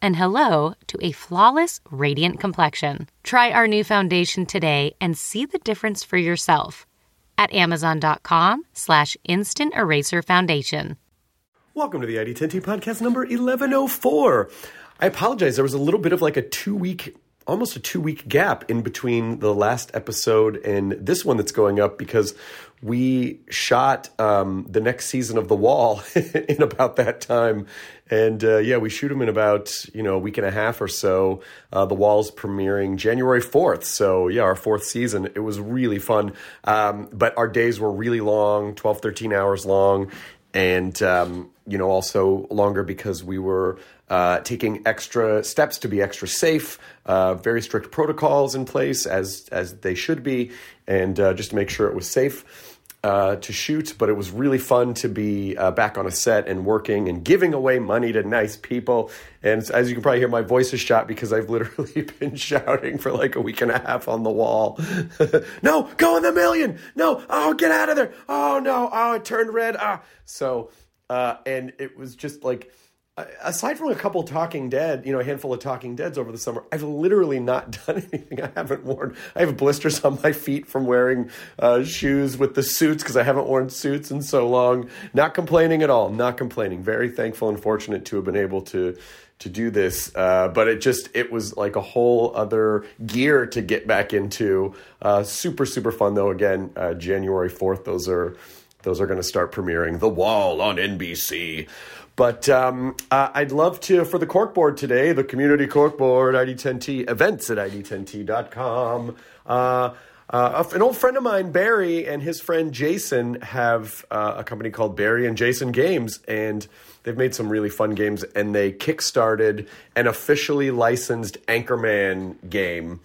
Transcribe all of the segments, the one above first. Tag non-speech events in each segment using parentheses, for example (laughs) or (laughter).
and hello to a flawless, radiant complexion. Try our new foundation today and see the difference for yourself at amazon.com slash instant eraser foundation. Welcome to the ID10T podcast number 1104. I apologize. There was a little bit of like a two week, almost a two week gap in between the last episode and this one that's going up because we shot um, the next season of The Wall (laughs) in about that time. And uh, yeah, we shoot them in about, you know, a week and a half or so. Uh, the Wall's premiering January 4th. So yeah, our fourth season. It was really fun. Um, but our days were really long, 12, 13 hours long. And, um, you know, also longer because we were uh, taking extra steps to be extra safe, uh, very strict protocols in place as as they should be, and uh, just to make sure it was safe. Uh, to shoot, but it was really fun to be uh, back on a set and working and giving away money to nice people. And as you can probably hear, my voice is shot because I've (laughs) literally been shouting for like a week and a half on the wall. (laughs) no, go in the million. No, oh, get out of there. Oh no, oh, it turned red. Ah, so uh, and it was just like aside from a couple talking dead you know a handful of talking deads over the summer i've literally not (laughs) done anything i haven't worn. I have blisters on my feet from wearing uh, shoes with the suits because i haven't worn suits in so long. Not complaining at all. Not complaining. Very thankful and fortunate to have been able to to do this. Uh, but it just it was like a whole other gear to get back into. Uh, super super fun though. Again uh, january 4th those are those are going to start premiering the wall on nbc but um, uh, I'd love to, for the corkboard today, the community corkboard, ID10T, events at ID10T.com. Uh, uh, an old friend of mine, Barry, and his friend Jason have uh, a company called Barry and Jason Games, and they've made some really fun games. And they kickstarted an officially licensed Anchorman game.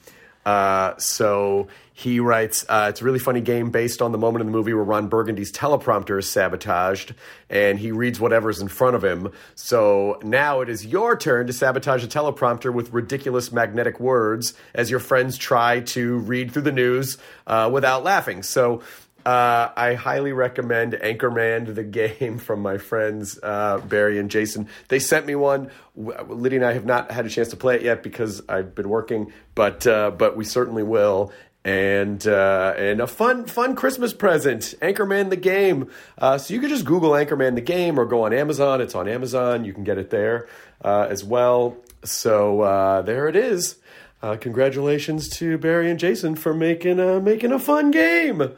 Uh, so he writes, uh, it's a really funny game based on the moment in the movie where Ron Burgundy's teleprompter is sabotaged and he reads whatever's in front of him. So now it is your turn to sabotage a teleprompter with ridiculous magnetic words as your friends try to read through the news uh, without laughing. So uh, I highly recommend Anchorman, the game from my friends uh, Barry and Jason. They sent me one. Lydia and I have not had a chance to play it yet because I've been working, but uh, but we certainly will and uh, and a fun fun Christmas present, Anchorman the game. Uh, so you can just Google Anchorman the game or go on Amazon. It's on Amazon. You can get it there uh, as well. So there it is. Congratulations to Barry and Jason for making making a fun game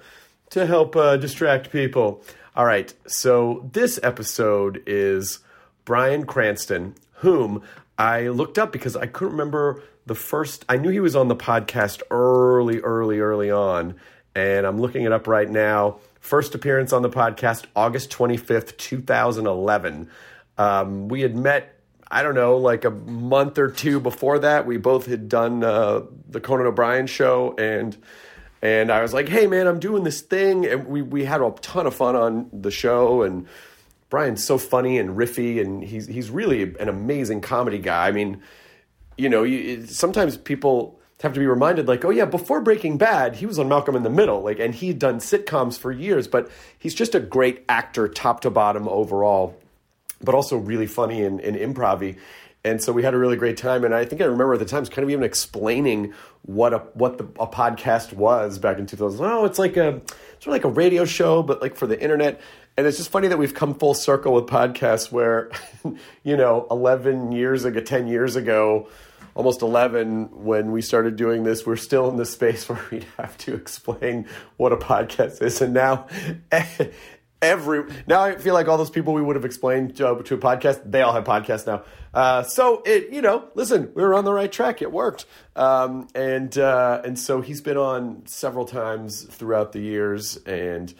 to help uh, distract people. All right, so this episode is Bryan Cranston, whom I looked up because I couldn't remember the first. I knew he was on the podcast early, early, early on, and I'm looking it up right now. First appearance on the podcast, August 25th, 2011. Um, we had met, I don't know, like a month or two before that. We both had done uh, the Conan O'Brien show, and and I was like, "Hey, man, I'm doing this thing," and we we had a ton of fun on the show, and Brian's so funny and riffy, and he's he's really an amazing comedy guy. I mean, you know, you, sometimes people have to be reminded, like, oh yeah, before Breaking Bad, he was on Malcolm in the Middle, like, and he'd done sitcoms for years. But he's just a great actor, top to bottom overall, but also really funny and, and improv and so we had a really great time and i think i remember at the time kind of even explaining what a what the, a podcast was back in 2000 oh it's like a sort of like a radio show but like for the internet and it's just funny that we've come full circle with podcasts where, (laughs) you know, 11 years ago, 10 years ago, almost 11 when we started doing this, we're still in the space (laughs) where we'd have to explain what a podcast is. And now (laughs) every now I feel like all those people we would have explained to, to a podcast, they all have podcasts now. Uh, so it, you know, listen, we were on the right track. It worked, um, and uh, and so he's been on several times throughout the years, and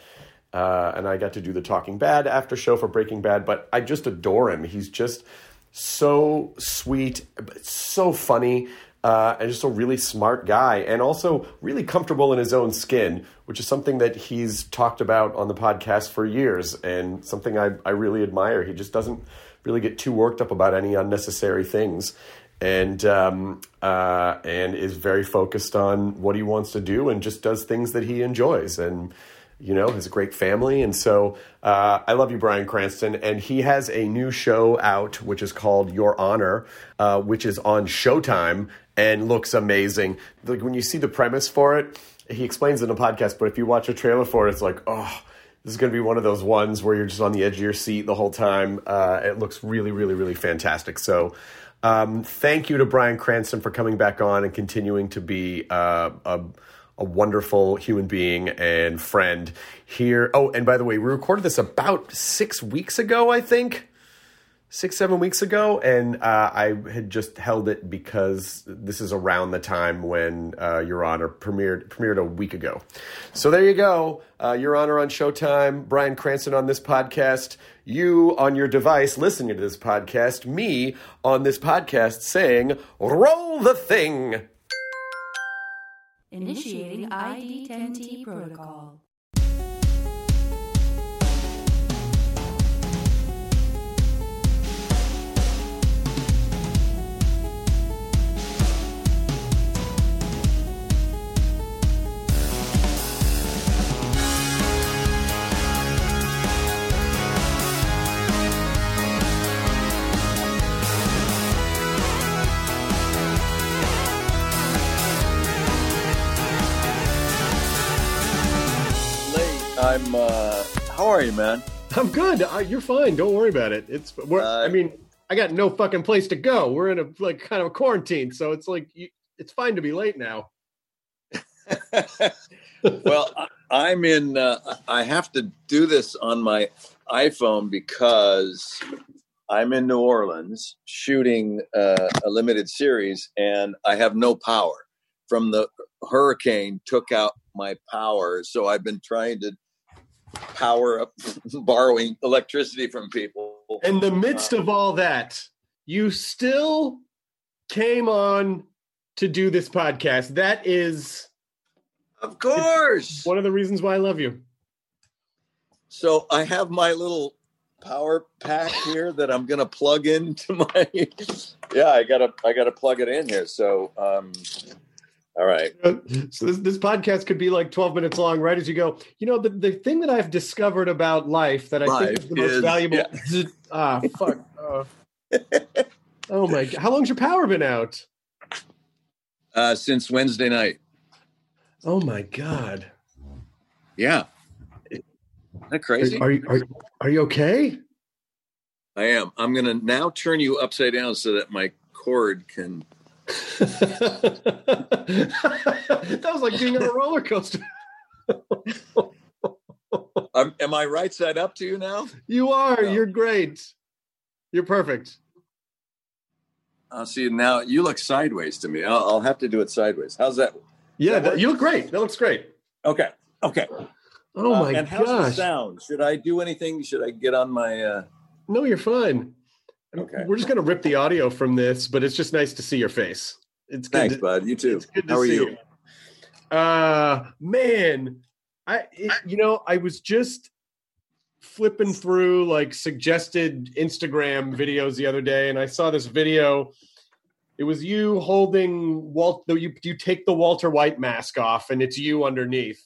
uh, and I got to do the Talking Bad after show for Breaking Bad. But I just adore him. He's just so sweet, so funny uh, and just a really smart guy, and also really comfortable in his own skin, which is something that he's talked about on the podcast for years, and something I, I really admire. He just doesn't really get too worked up about any unnecessary things, and um, uh, and is very focused on what he wants to do, and just does things that he enjoys, and you know, has a great family. And so uh, I love you, Bryan Cranston. And he has a new show out, which is called Your Honor, uh, which is on Showtime and looks amazing. Like when you see the premise for it, he explains it in a podcast, but if you watch a trailer for it, it's like, oh, this is going to be one of those ones where you're just on the edge of your seat the whole time. Uh, it looks really, really, really fantastic. So, um, thank you to Bryan Cranston for coming back on and continuing to be uh, a, a wonderful human being and friend here. Oh, and by the way, we recorded this about six weeks ago, I think six, seven weeks ago, and uh, I had just held it because this is around the time when uh, Your Honor premiered premiered a week ago. So there you go, uh, Your Honor on Showtime, Bryan Cranston on this podcast, you on your device listening to this podcast, me on this podcast saying, "Roll the thing." Initiating ID10T protocol. I'm. Uh, how are you, man? I'm good. Uh, you're fine. Don't worry about it. It's. We're, uh, I mean, I got no fucking place to go. We're in a like kind of a quarantine, so it's like you, it's fine to be late now. (laughs) (laughs) well, I, am in. Uh, I have to do this on my iPhone because I'm in New Orleans shooting uh, a limited series, and I have no power. From the hurricane, took out my power, so I've been trying to power up (laughs) borrowing electricity from people. In the midst of all that, you still came on to do this podcast. That is Of course. One of the reasons why I love you. So I have my little power pack here that I'm going to plug into my (laughs) Yeah, I got to I got to plug it in here. So um all right. (laughs) So this, this podcast could be like 12 minutes long, right? As you go, you know, the, the thing that I've discovered about life that I life think is the most is, valuable. Yeah. ah, fuck. Uh, (laughs) oh my God. How long's your power been out? Uh, since Wednesday night. Oh my God. Yeah. Isn't that crazy? Are, are, you, are, are you okay? I am. I'm going to now turn you upside down so that my cord can that was like being on a roller coaster. um, am I right side up to you now? You are. No. You're great. You're perfect. I'll see you now. You look sideways to me. I'll, I'll have to do it sideways. How's that? Yeah, that, you look great. That looks great. Okay. Okay. Oh uh, my and how's gosh. the sound? Should I do anything? Should I get on my? uh No, you're fine. Okay. We're just going to rip the audio from this, but it's just nice to see your face. It's good. Thanks, to, bud. You too. How are you? you? Uh, man, I it, you know I was just flipping through like suggested Instagram videos the other day, and I saw this video. It was you holding Walt. You you take the Walter White mask off, and it's you underneath.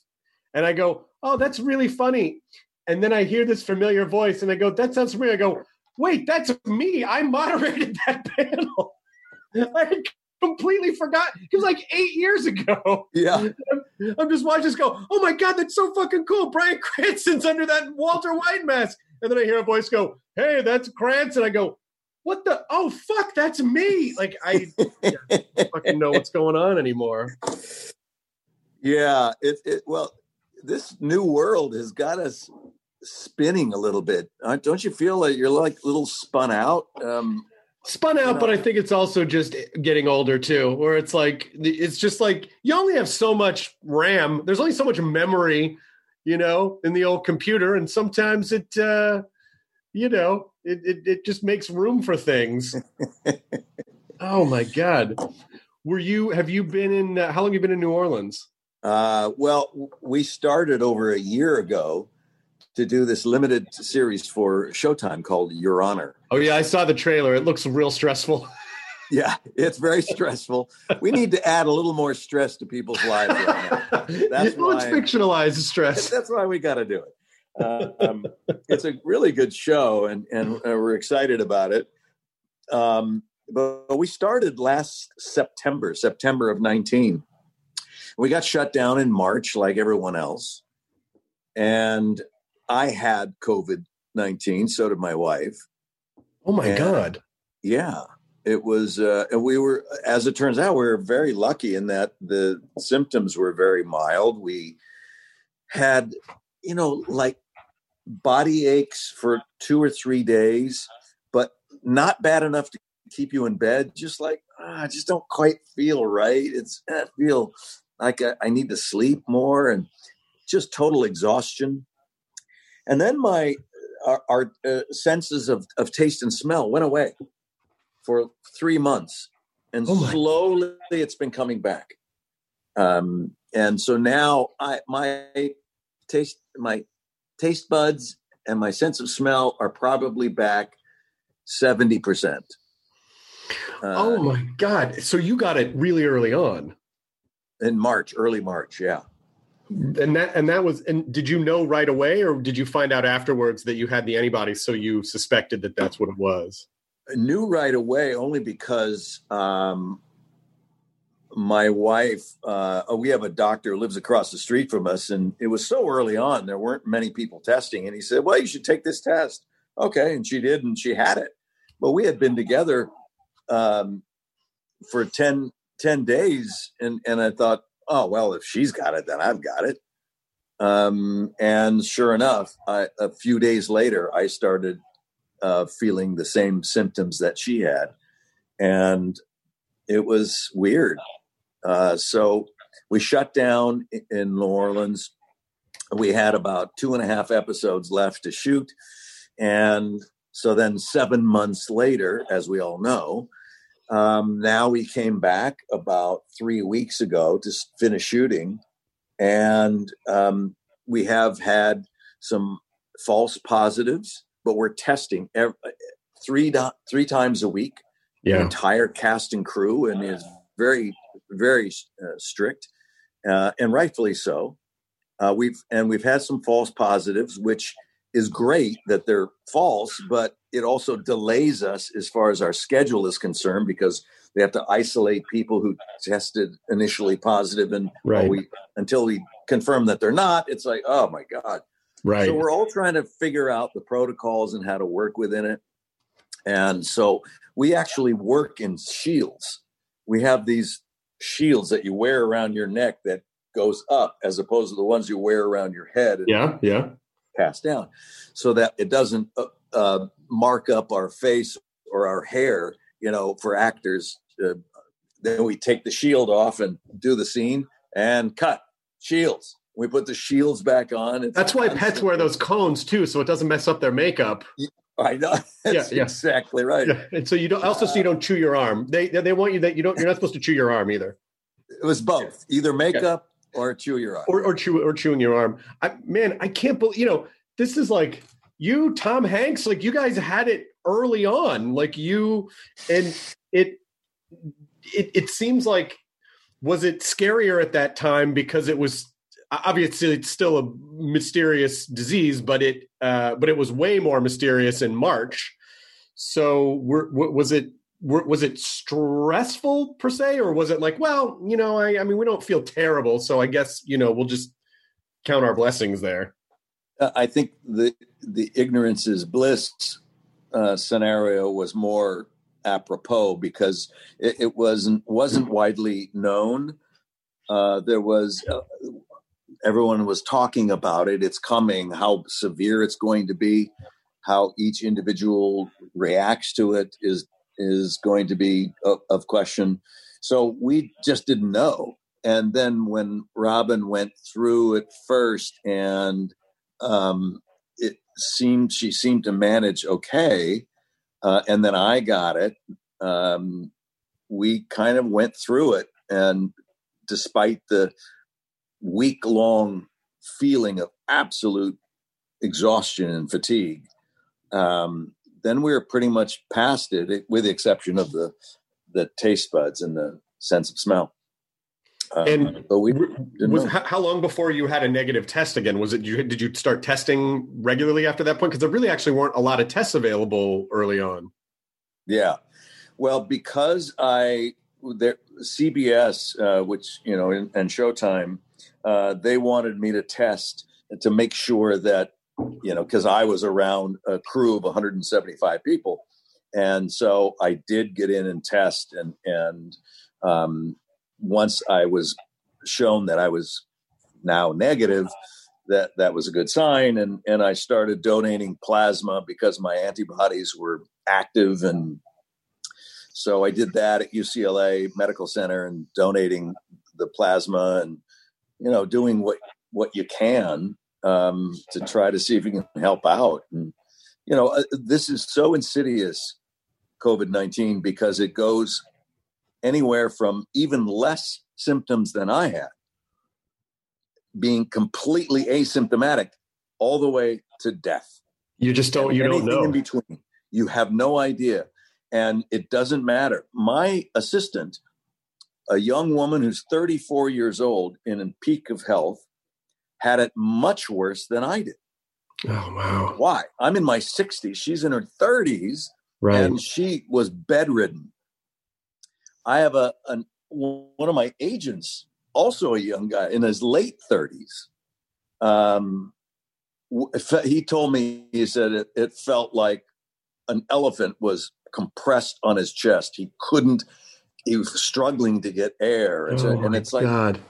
And I go, "Oh, that's really funny." And then I hear this familiar voice, and I go, "That sounds familiar." I go, wait, that's me. I moderated that (laughs) panel. I completely forgot. It was like eight years ago. Yeah. I'm, just watching this go, oh my God, that's so fucking cool. Bryan Cranston's under that Walter White mask. And then I hear a voice go, hey, that's Cranston. I go, what the? Oh fuck, that's me! Like I yeah, (laughs) fucking know what's going on anymore. Yeah, it, it well, this new world has got us spinning a little bit. Uh, don't you feel like you're like a little spun out? Um, spun out, but I think it's also just getting older too, where it's like it's just like you only have so much RAM. There's only so much memory, you know, in the old computer, and sometimes it, uh, you know, it it, it just makes room for things. (laughs) oh my god, were you? Have you been in? Uh, how long have you been in New Orleans? Uh, well, we started over a year ago to do this limited series for Showtime called Your Honor. Oh yeah, I saw the trailer. It looks real stressful. (laughs) yeah, it's very stressful. We need to add a little more stress to people's lives right now. That's you why fictionalized stress. (laughs) That's why we got to do it. Uh, um, it's a really good show, and and uh, we're excited about it. Um, but, but we started last September, September of nineteen. We got shut down in March, like everyone else, and I had COVID 19. So did my wife. Oh my and, God. Yeah. It was, uh, and we were, as it turns out, we were very lucky in that the symptoms were very mild. We had, you know, like body aches for two or three days, but not bad enough to keep you in bed. Just like, ah, I just don't quite feel right. It's, I feel like I, I need to sleep more and just total exhaustion. And then my our, our uh, senses of, of taste and smell went away for three months, and oh slowly it's been coming back. Um, and so now I my taste my taste buds and my sense of smell are probably back seventy percent. Uh, oh my god! So you got it really early on in March, early March, yeah and that and that was and did you know right away or did you find out afterwards that you had the antibodies so you suspected that that's what it was? I knew right away only because um, my wife uh, we have a doctor who lives across the street from us and it was so early on there weren't many people testing and he said well you should take this test. Okay and she did and she had it. But we had been together um, for 10, 10 days and and i thought oh well, if she's got it, then I've got it. Um, and sure enough, I, a few days later, I started uh, feeling the same symptoms that she had, and it was weird. Uh, so we shut down in New Orleans. We had about two and a half episodes left to shoot, and so then seven months later, as we all know, um, now we came back about three weeks ago to finish shooting, and um, we have had some false positives, but we're testing every, three three times a week. Yeah. The entire cast and crew, and is very very uh, strict, uh, and rightfully so. Uh, we've and we've had some false positives, which is great that they're false, but it also delays us as far as our schedule is concerned because they have to isolate people who tested initially positive and right. we until we confirm that they're not. It's like, oh my god! Right. So we're all trying to figure out the protocols and how to work within it. And so we actually work in shields. We have these shields that you wear around your neck that goes up as opposed to the ones you wear around your head. Yeah, yeah. Pass down, so that it doesn't uh, uh, mark up our face or our hair, you know, for actors. Uh, then we take the shield off and do the scene and cut shields. We put the shields back on. It's That's why pets wear those cones too, so it doesn't mess up their makeup. I know. (laughs) That's yeah, yeah. exactly right. Yeah. And so you don't also so you don't chew your arm. They they want you that you don't you're not supposed to chew your arm either. It was both, either makeup. Or chew your arm, or, or chew or chewing your arm. I, man, I can't believe you know this is like you, Tom Hanks, like you guys had it early on. Like you and it it it seems like was it scarier at that time because it was obviously it's still a mysterious disease, but it uh, but it was way more mysterious in March. So were, was it was it stressful per se, or was it like, well, you know, I, I mean, we don't feel terrible, so I guess you know we'll just count our blessings there. I think the the ignorance is bliss uh, scenario was more apropos because it, it wasn't wasn't widely known. Uh, there was uh, everyone was talking about it. It's coming. How severe it's going to be. How each individual reacts to it is is going to be of, of question. So we just didn't know. And then when Robin went through it first, and um, it seemed she seemed to manage okay, uh, and then I got it. Um, we kind of went through it, and despite the week long feeling of absolute exhaustion and fatigue, um, then we were pretty much past it, with the exception of the the taste buds and the sense of smell. Um, and but we was how, long before you had a negative test again? Was it you? Did you start testing regularly after that point? Because there really actually weren't a lot of tests available early on. Yeah, well, because I there CBS, uh, which you know, and, and Showtime, uh, they wanted me to test to make sure that you know, because I was around a crew of 175 people, and so I did get in and test, and and um, once I was shown that I was now negative, that that was a good sign, and and I started donating plasma because my antibodies were active, and so I did that at UCLA Medical Center and donating the plasma, and you know doing what what you can um, to try to see if you can help out, and you know uh, this is so insidious, COVID nineteen, because it goes anywhere from even less symptoms than I had, being completely asymptomatic, all the way to death. You just don't. And you don't know in between. You have no idea, and it doesn't matter. My assistant, a young woman who's 34 years old in a peak of health, had it much worse than I did. Oh wow! Why? I'm in my 60s. She's in her 30s, right. and she was bedridden I have a an, one of my agents, also a young guy in his late thirties. Um, he told me he said it, it felt like an elephant was compressed on his chest. He couldn't. He was struggling to get air, and, oh and it's like God.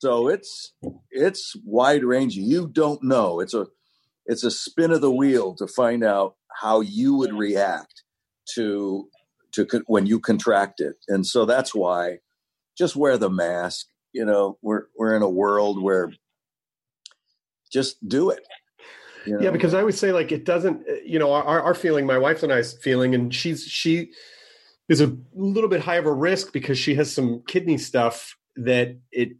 So. It's it's wide ranging. You don't know. It's a it's a spin of the wheel to find out how you would react to to when you contract it, and so that's why just wear the mask. You know, we're we're in a world where just do it. You know? Yeah, because I would say like it doesn't. Uh, you know, our our feeling, my wife and I's feeling, and she's she is a little bit high of a risk because she has some kidney stuff that it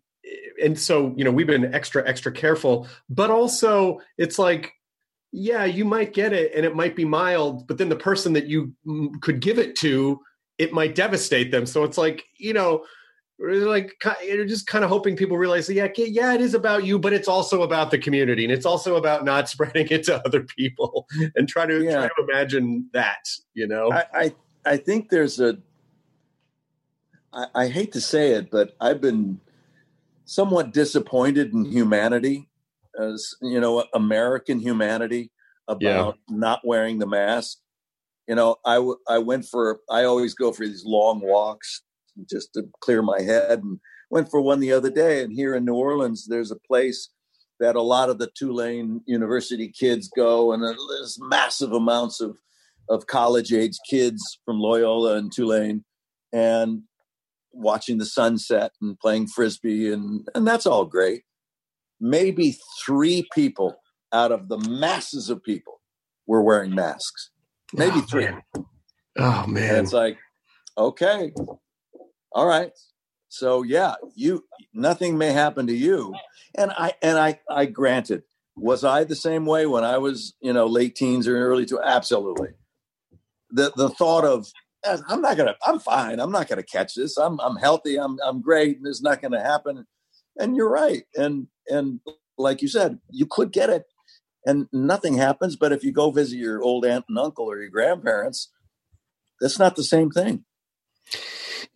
and so you know we've been extra extra careful but also it's like yeah, you might get it and it might be mild, but then the person that you could give it to, it might devastate them. So it's like, you know, like you're just kind of hoping people realize that, yeah, yeah, it is about you, but it's also about the community and it's also about not (laughs) spreading it to other people (laughs) and try to, yeah. try to imagine that, you know? I, I, I think there's a, I, I hate to say it, but I've been somewhat disappointed in humanity as you know American humanity about yeah. not wearing the mask. You know, I, w- I went for I always go for these long walks just to clear my head, and went for one the other day. And here in New Orleans, there's a place that a lot of the Tulane University kids go, and there's massive amounts of of college age kids from Loyola and Tulane, and watching the sunset and playing frisbee, and and that's all great maybe three people out of the masses of people were wearing masks. Maybe oh, three. Man. Oh man. And it's like, okay, all right. So yeah, you nothing may happen to you. And I and I I granted, was I the same way when I was, you know, late teens or early to absolutely. The the thought of I'm not gonna I'm fine. I'm not gonna catch this. I'm I'm healthy. I'm I'm great. And it's not gonna happen. And you're right. And and like you said, you could get it and nothing happens. But if you go visit your old aunt and uncle or your grandparents, that's not the same thing.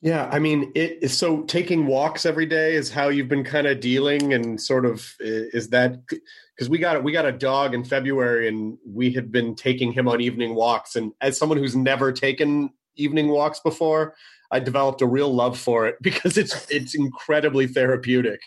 Yeah, I mean, it so taking walks every day is how you've been kind of dealing, and sort of is that because we got we got a dog in February, and we had been taking him on evening walks, and as someone who's never taken evening walks before, I developed a real love for it (laughs) because it's it's incredibly therapeutic.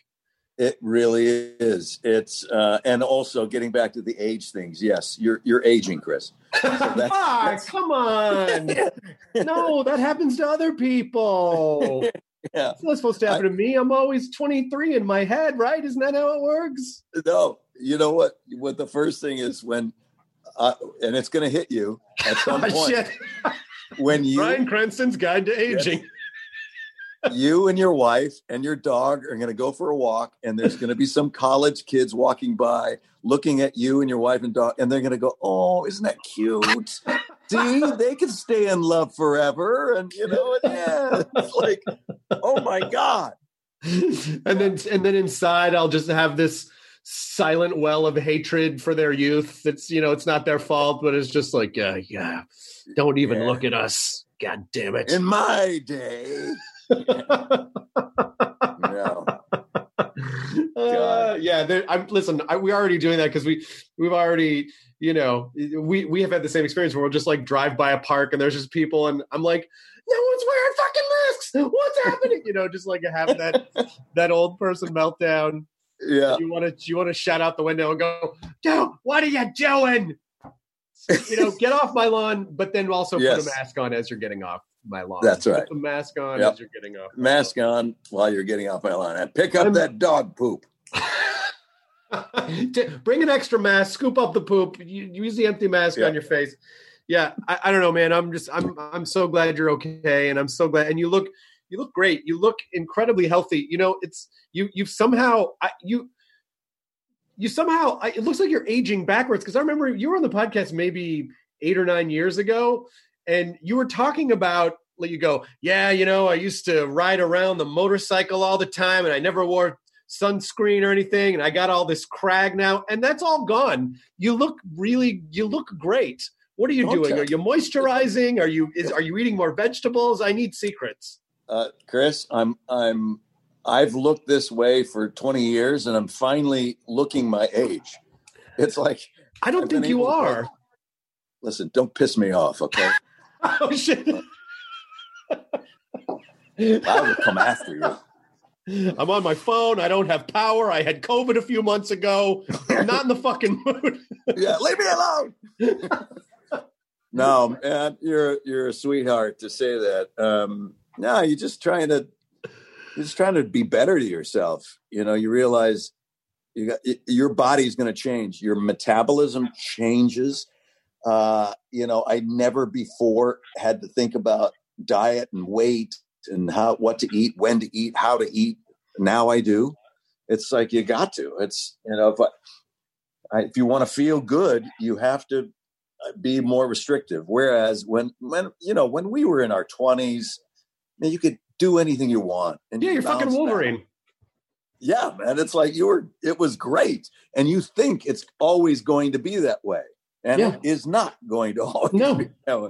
It really is. It's uh, and also getting back to the age things. Yes, you're you're aging, Chris. So that's, (laughs) that's, come on. (laughs) no, that happens to other people. Yeah, it's not supposed to happen I, to me. I'm always 23 in my head, right? Isn't that how it works? No, you know what? What the first thing is when, uh, and it's going to hit you at some oh, point. When (laughs) you Bryan Cranston's Guide to Aging. Yes, (laughs) you and your wife and your dog are going to go for a walk, and there's going to be some college kids walking by looking at you and your wife and dog, and they're going to go, "Oh, isn't that cute? See, they can stay in love forever." And you know, and yeah, (laughs) it's like, oh my god. And then, and then inside, I'll just have this silent well of hatred for their youth. It's you know, it's not their fault, but it's just like, yeah, yeah, don't even yeah. look at us. God damn it! In my day (laughs) no. Uh, yeah, I'm listen. I, we're already doing that because we we've already you know we we have had the same experience where we'll just like drive by a park and there's just people and I'm like, no one's wearing fucking masks. What's happening? You know, just like have that (laughs) that old person meltdown. Yeah, you want to you want to shout out the window and go, dude, what are you doing? you know, get off my lawn, but then also yes. put a mask on as you're getting off my lawn. That's right. Put the mask on yep. as you're getting off. Mask on while you're getting off my lawn. And pick up I'm, that dog poop. (laughs) Bring an extra mask. Scoop up the poop. Use the empty mask yep. on your face. Yeah, I, I don't know, man. I'm just I'm I'm so glad you're okay, and I'm so glad. And you look you look great. You look incredibly healthy. You know, it's you you've somehow I, you you somehow it looks like you're aging backwards because I remember you were on the podcast maybe eight or nine years ago, and you were talking about let you go, yeah, you know, I used to ride around the motorcycle all the time, and I never wore sunscreen or anything, and I got all this crag now, and that's all gone. You look really, you look great. What are you Don't doing? Are you moisturizing? Are you is are you eating more vegetables? I need secrets. Uh, Chris, I'm I'm I've looked this way for 20 years and I'm finally looking my age. It's like I don't I've think you are. To, listen, don't piss me off, okay? (laughs) oh shit. I will come after you. I'm on my phone. I don't have power. I had COVID a few months ago. I'm not in the fucking mood. yeah, leave me alone. (laughs) no, man, you're you're a sweetheart to say that. Um, no, you're just trying to you're just trying to be better to yourself. You know, you realize you got your body's going to change. Your metabolism changes. Uh, you know, I never before had to think about diet and weight and how what to eat, when to eat, how to eat. Now I do. It's like you got to. It's you know, if I, if you want to feel good, you have to uh, be more restrictive. Whereas when when you know when we were in our twenties, you could do anything you want. And yeah, you are fucking Wolverine. Yeah, man. It's like you were, it was great. And you think it's always going to be that way. And yeah. it is not going to (laughs) always no. be that way.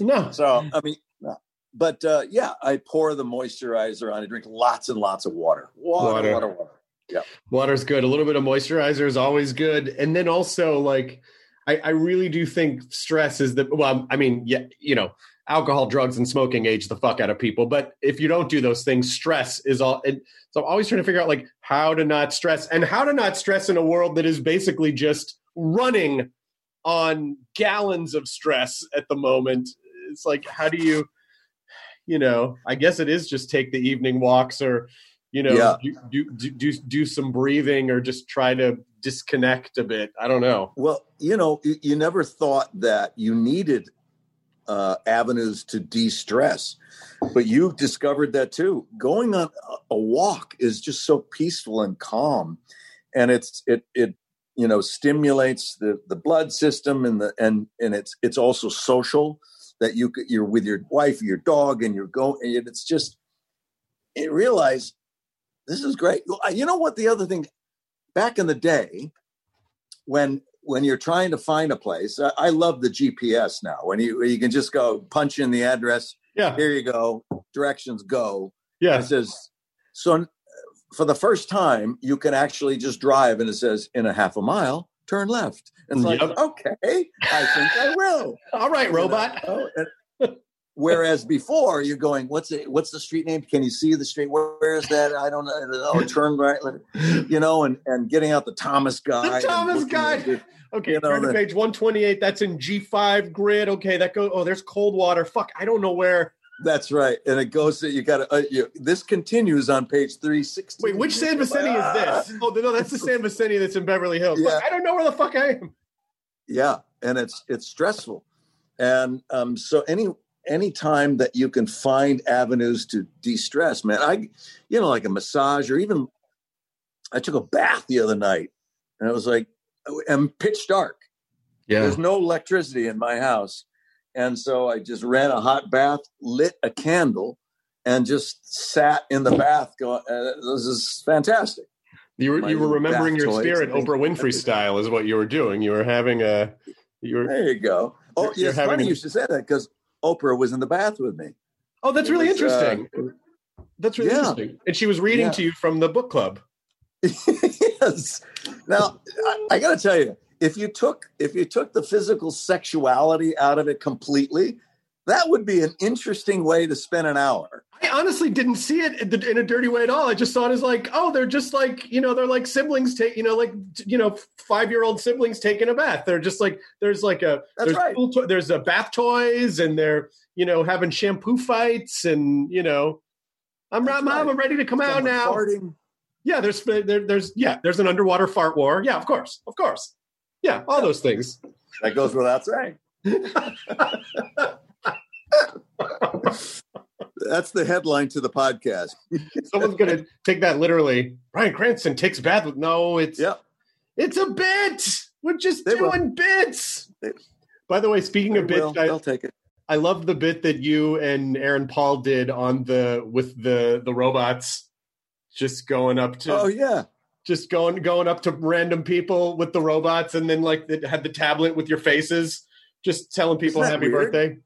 No. So, I mean, no. but uh, yeah, I pour the moisturizer on. I drink lots and lots of water. Water, water, water, water. Yeah. Water's good. A little bit of moisturizer is always good. And then also, like, I, I really do think stress is the, well, I mean, yeah, you know, alcohol, drugs, and smoking age the fuck out of people. But if you don't do those things, stress is all. And so I'm always trying to figure out like how to not stress and how to not stress in a world that is basically just running on gallons of stress at the moment. It's like how do you, you know? I guess it is just take the evening walks or you know yeah. do, do, do do some breathing or just try to disconnect a bit i don't know well you know you never thought that you needed uh, avenues to de-stress. But you've discovered that too. Going on a walk is just so peaceful and calm. And it's it it you know stimulates the the blood system and the and and it's it's also social that you you're with your wife your dog and you're going and it's just it realize this is great. You know what the other thing back in the day when when you're trying to find a place, I, I love the GPS now. When you you can just go punch in the address Yeah. Here you go. Directions go. Yeah. It says, so for the first time, you can actually just drive, and it says, in a half a mile, turn left. And it's like, Yep. okay, I think I will. (laughs) All right, You robot. know? And- Whereas before, you're going, what's it? What's the street name? Can you see the street? Where, where is that? I don't know. Oh, turn right. You know, and and getting out the Thomas guide. and Thomas guide. Okay, You know, turn to the- page 128. That's in G5 grid. Okay, that goes. Oh, there's cold water. Fuck, I don't know where. That's right, and it goes to you got to. Uh, you, this continues on page three sixty. Wait, which San Vicente is this? (laughs) Oh, no, that's the San Vicente that's in Beverly Hills. Yeah. Fuck, I don't know where the fuck I am. Yeah, and it's it's stressful, and um, so any any time that you can find avenues to de-stress, man, I, you know, like a massage or even, I took a bath the other night, and it was like, and pitch dark. Yeah. There's no electricity in my house. And so I just ran a hot bath, lit a candle, and just sat in the bath going, uh, this is fantastic. You were My you were remembering your spirit. Oprah Winfrey style, is what you were doing. You were having a. You were. There you go. Oh, You're- yeah, you're it's having funny a- you should say that because Oprah was in the bath with me. Oh, that's It really was, uh, interesting. That's really yeah. interesting. And she was reading Yeah. to you from the book club. (laughs) yes. Now I, I got to tell you, if you took if you took the physical sexuality out of it completely, that would be an interesting way to spend an hour. I honestly didn't see it in, a dirty way at all. I just saw it as like, oh, they're just like, you know, they're like siblings take, you know, like, you know, five year old siblings taking a bath. They're just like, there's like a, That's there's right. cool to- there's a bath toys and they're, you know, having shampoo fights and, you know, I'm That's right. I'm ready to come out now. farting. Yeah, there's, there, there's, yeah, there's an underwater fart war. Yeah, of course, of course. Yeah, all those things. That goes without saying. (laughs) That's the headline to the podcast. (laughs) Someone's gonna take that literally. Bryan Cranston takes bath with no, it's yeah. it's a bit. We're just They will. doing bits. They- By the way, speaking of bits, will. I, They'll take it. I love the bit that you and Aaron Paul did on the with the the robots, just going up to Oh yeah. just going going up to random people with the robots, and then like it had the tablet with your faces, just telling people happy weird? birthday.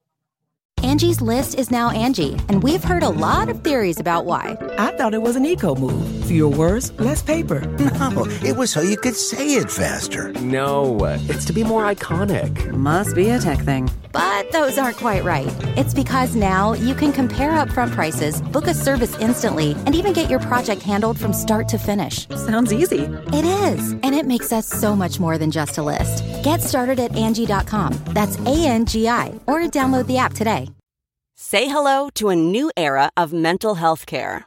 Angie's list is now Angie, and we've heard a lot of theories about why. I thought it was an eco move. Fewer words, less paper. (laughs) No, it was so you could say it faster. No, it's to be more iconic. Must be a tech thing. But those aren't quite right. It's because now you can compare upfront prices, book a service instantly, and even get your project handled from start to finish. Sounds easy. It is, and it makes us so much more than just a list. Get started at Angie.com. That's A N G I, or download the app today. Say hello to a new era of mental health care.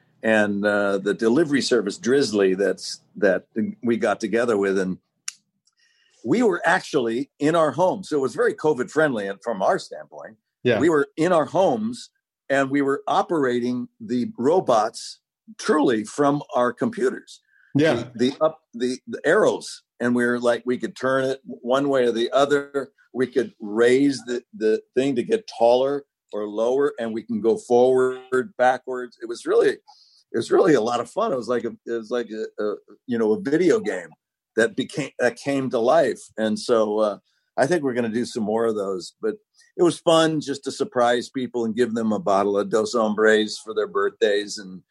and uh, the delivery service Drizly. That's that we got together with, and we were actually in our homes. So it was very COVID friendly, and from our standpoint, Yeah. we were in our homes and we were operating the robots truly from our computers. Yeah. the, the up the, the arrows and we are like we could turn it one way or the other we could raise the the thing to get taller or lower and we can go forward backwards it was really it was really a lot of fun it was like a it was like a, a you know a video game that became that came to life and so uh i think we're going to do some more of those but it was fun just to surprise people and give them a bottle of dos hombres for their birthdays and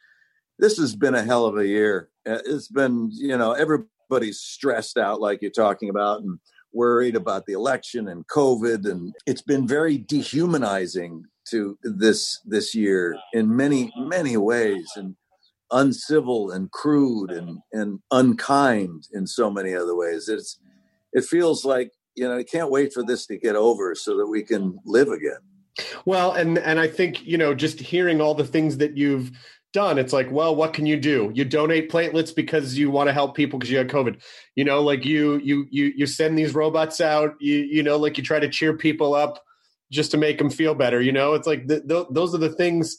this has been a hell of a year. Uh, It's been, you know, everybody's stressed out, like you're talking about, and worried about the election and COVID, and it's been very dehumanizing to this this year in many many ways. And uncivil and crude and and unkind in so many other ways. It's it feels like you know I can't wait for this to get over so that we can live again. Well, and and I think you know just hearing all the things that you've done it's like well what can you do you donate platelets because you want to help people because you had covid you know like you you you you send these robots out you you know like you try to cheer people up just to make them feel better you know it's like the, the, those are the things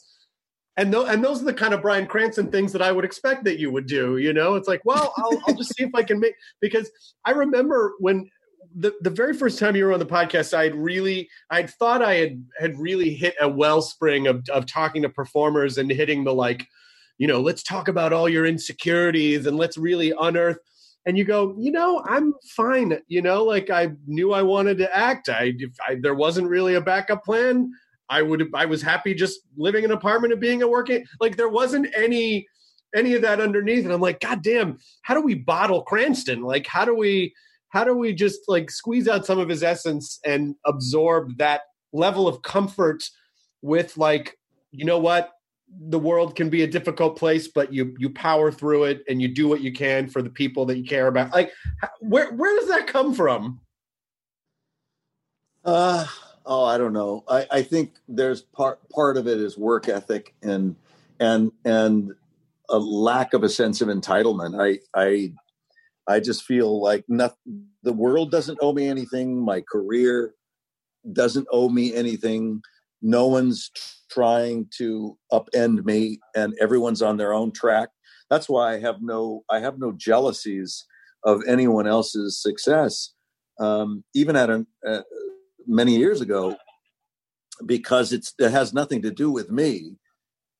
and th- and those are the kind of Bryan Cranston things that I would expect that you would do. You know, it's like, well, I'll, I'll just see if I can make because I remember when the, the very first time you were on the podcast, I had really, I'd thought I had had really hit a wellspring of of talking to performers and hitting the like, you know, let's talk about all your insecurities and let's really unearth. And you go, you know, I'm fine. You know, like I knew I wanted to act. I, I there wasn't really a backup plan. I would, I was happy just living in an apartment and being a working. Like there wasn't any any of that underneath. And I'm like, God damn, how do we bottle Cranston? Like, how do we? how do we just like squeeze out some of his essence and absorb that level of comfort with like you know what the world can be a difficult place but you you power through it and you do what you can for the people that you care about like where where does that come from uh oh i don't know i i think there's part part of it is work ethic and and and a lack of a sense of entitlement i i I just feel like nothing, the world doesn't owe me anything. My career doesn't owe me anything. No one's trying to upend me, and everyone's on their own track. That's why I have no I have no jealousies of anyone else's success. Um, even at a, uh, many years ago, because it's it has nothing to do with me,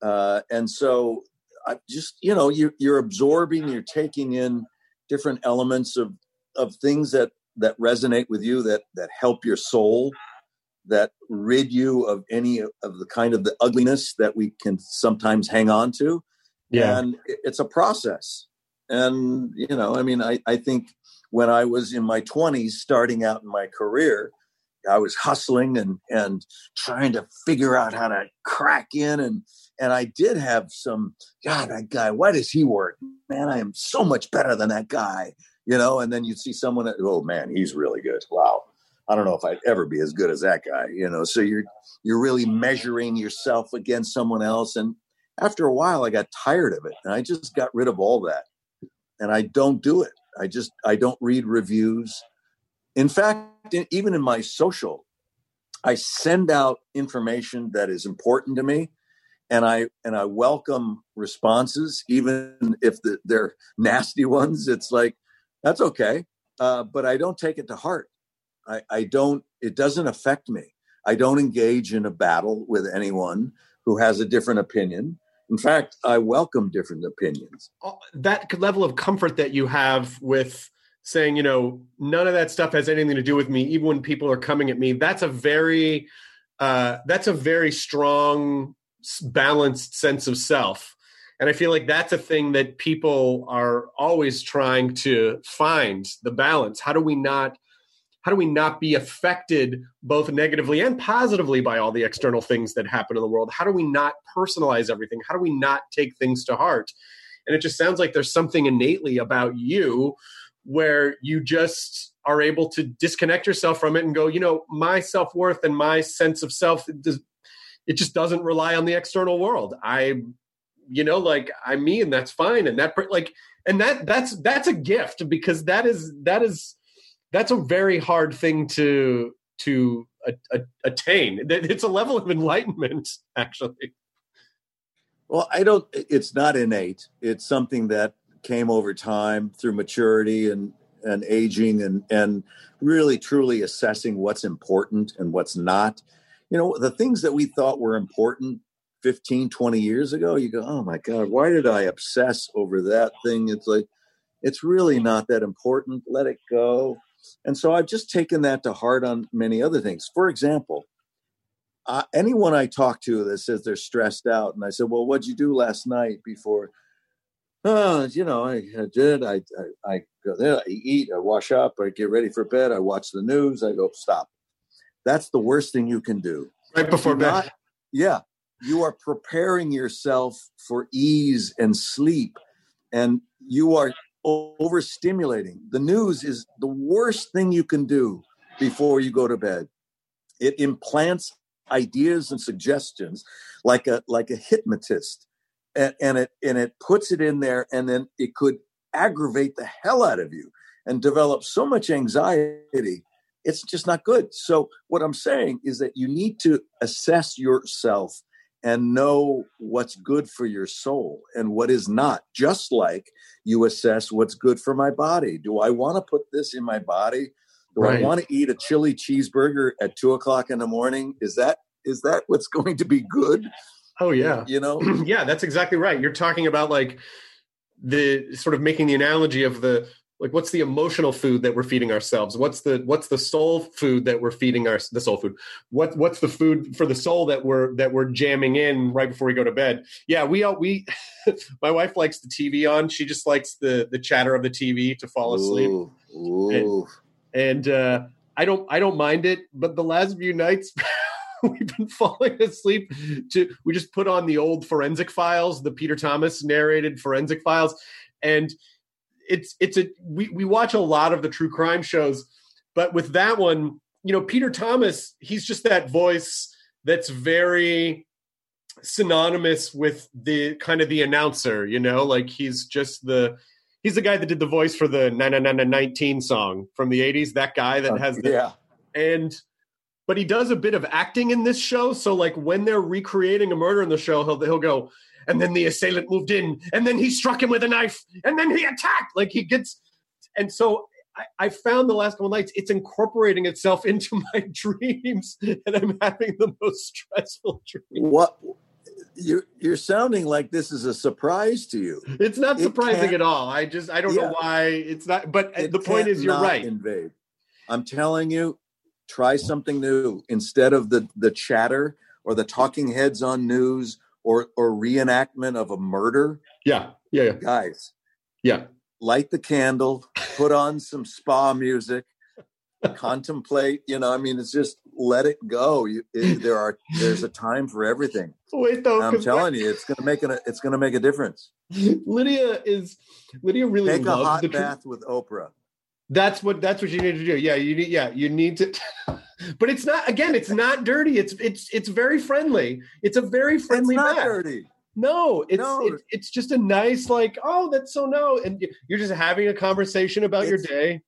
uh, and so I just you know you, you're absorbing, you're taking in different elements of of things that that resonate with you that that help your soul that rid you of any of the kind of the ugliness that we can sometimes hang on to. Yeah. and it's a process. And you know i mean i i think when i was in my 20s starting out in my career i was hustling and and trying to figure out how to crack in and and I did have some, God, that guy, why does he work? Man, I am so much better than that guy, you know? And then you see someone, that, oh man, he's really good. Wow. I don't know if I'd ever be as good as that guy, you know? So you're, you're really measuring yourself against someone else. And after a while, I got tired of it and I just got rid of all that. And I don't do it. I just, I don't read reviews. In fact, even in my social, I send out information that is important to me and I and I welcome responses, even if the, they're (laughs) nasty ones. It's like that's okay, uh, but I don't take it to heart. I, I don't. It doesn't affect me. I don't engage in a battle with anyone who has a different opinion. In fact, I welcome different opinions. That level of comfort that you have with saying, you know, none of that stuff has anything to do with me, even when people are coming at me. That's a very uh, that's a very strong balanced sense of self. And i feel like that's a thing that people are always trying to find the balance. How do we not how do we not be affected both negatively and positively by all the external things that happen in the world? How do we not personalize everything? How do we not take things to heart? And it just sounds like there's something innately about you where you just are able to disconnect yourself from it and go you know my self-worth and my sense of self does, it just doesn't rely on the external world. I, you know, like I'm me, and that's fine. And that like, and that that's that's a gift because that is that is that's a very hard thing to to a, a, attain. It's a level of enlightenment, (laughs) actually. Well, I don't. It's not innate. It's something that came over time through maturity and and aging and and really truly assessing what's important and what's not. You know the things that we thought were important 15 20 years ago you go oh my god why did i obsess over that thing? It's like it's really not that important. Let it go. And so i've just taken that to heart on many other things. For example uh, anyone i talk to that says they're stressed out and i said well what'd you do last night before oh you know i, I did I, I, I go there i eat i wash up i get ready for bed i watch the news i go stop that's the worst thing you can do. Right before bed. Not, yeah. you are preparing yourself for ease and sleep and you are overstimulating the news is the worst thing you can do before you go to bed it implants ideas and suggestions like a like a hypnotist and, and it and it puts it in there and then it could aggravate the hell out of you and develop so much anxiety it's just not good. So what i'm saying is that you need to assess yourself and know what's good for your soul and what is not. Just like you assess what's good for my body. Do i want to put this in my body? Do right. i want to eat a chili cheeseburger at two o'clock in the morning? Is that is that what's (laughs) going to be good oh yeah. you know? (clears throat) Yeah that's exactly right. You're talking about like the sort of making the analogy of the like what's the emotional food that we're feeding ourselves? What's the what's the soul food that we're feeding our the soul food? What what's the food for the soul that we're that we're jamming in right before we go to bed? Yeah we all we (laughs) my wife likes the tv on. She just likes the the chatter of the tv to fall asleep. Ooh, ooh. and, and uh i don't i don't mind it but the last few nights (laughs) (laughs) we've been falling asleep to we just put on the old forensic files the peter thomas narrated forensic files. And it's it's a we, we watch a lot of the true crime shows but with that one you know peter thomas he's just that voice that's very synonymous with the kind of the announcer you know like he's just the he's the guy that did the voice for the 99919 song from the 80s that guy that uh, has the yeah. and but he does a bit of acting in this show so like when they're recreating a murder in the show he'll he'll go and then the assailant moved in, and then he struck him with a knife, and then he attacked. Like he gets, and so I, I found the last couple nights it's incorporating itself (laughs) into my dreams, and I'm having the most stressful dreams. What? You're you're sounding like this is a surprise to you. It's not surprising it at all. I just I don't yeah. know why it's not. But the point is, you're right. Invade. I'm telling you, try something new instead of the the chatter or the talking heads on news or or reenactment of a murder. Yeah, yeah, yeah. guys. Yeah, light the candle, put on some spa music, contemplate. You know, I mean, it's just let it go. You, it, there are there's a time for everything. Wait, though, I'm telling you, it's gonna make a it's gonna make a difference. (laughs) Lydia is Lydia really take a hot bath tr- with Oprah. That's what that's what you need to do. Yeah, you need yeah, you need to (laughs) but it's not again, it's not dirty. It's it's it's very friendly. It's a very friendly it's not bath. dirty. No, it's no. It, it's just a nice like, oh, that's so no and you're just having a conversation about it's, your day.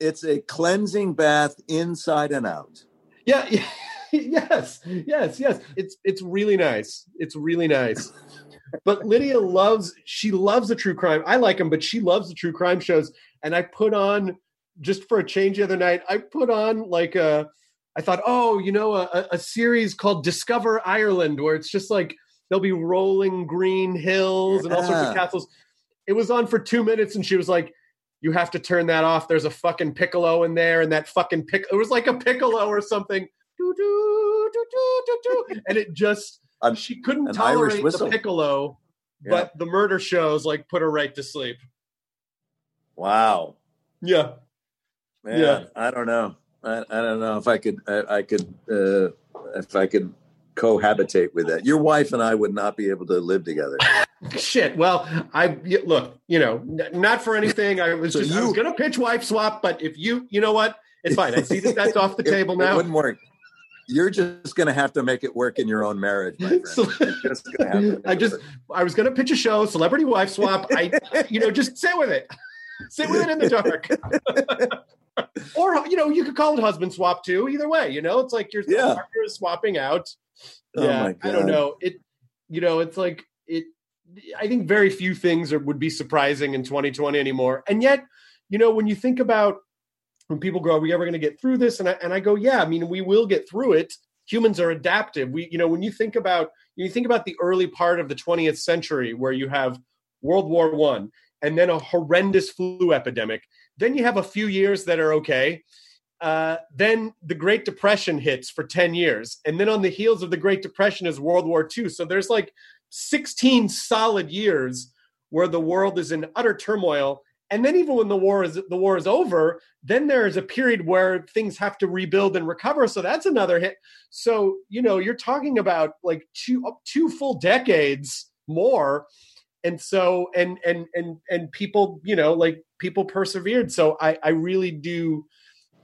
It's a cleansing bath inside and out. Yeah, yeah (laughs) yes, yes, yes. It's it's really nice. It's really nice. but Lydia loves she loves the true crime. I like them, but she loves the true crime shows and I put on just for a change the other night. I put on like a, I thought, oh, you know, a, a series called Discover Ireland, where it's just like there'll be rolling green hills and all sorts of castles. It was on for two minutes, and she was like, "You have to turn that off. There's a fucking piccolo in there, and that fucking pic. It was like a piccolo or something. Do, do, do, do, do, do. And it just um, she couldn't tolerate the piccolo, yeah. but the murder shows like put her right to sleep. Wow. Yeah. Man, yeah. I don't know. I, I don't know if I could. I, I could. Uh, if I could cohabitate with that. Your wife and I would not be able to live together. (laughs) Shit. Well, I look. You know, not for anything. I was so just. You, I was going to pitch wife swap, but if you, you know what, it's fine. I see that that's off the (laughs) it, table now. It wouldn't work. You're just going to have to make it work in your own marriage, my friend. (laughs) So, just I just, I was going to pitch a show, celebrity wife swap. I, you know, just sit with it. Sit with it in the dark. (laughs) or you know, you could call it husband swap too. Either way, you know, it's like your yeah. partner is swapping out. Oh yeah, I don't know. It, you know, it's like it. I think very few things are, would be surprising in 2020 anymore. And yet, you know, when you think about when people go, "Are we ever going to get through this?" and I, and I go, "Yeah, I mean, we will get through it." Humans are adaptive. We, you know, when you think about you think about the early part of the 20th century, where you have World War One and then a horrendous flu epidemic. Then you have a few years that are okay. Uh, then the Great Depression hits for 10 years. And then on the heels of the Great Depression is World War II. So there's like 16 solid years where the world is in utter turmoil. and then even when the war is the war is over then there is a period where things have to rebuild and recover so that's another hit so you know you're talking about like two two full decades more and so and and and and people you know like people persevered. So i i really do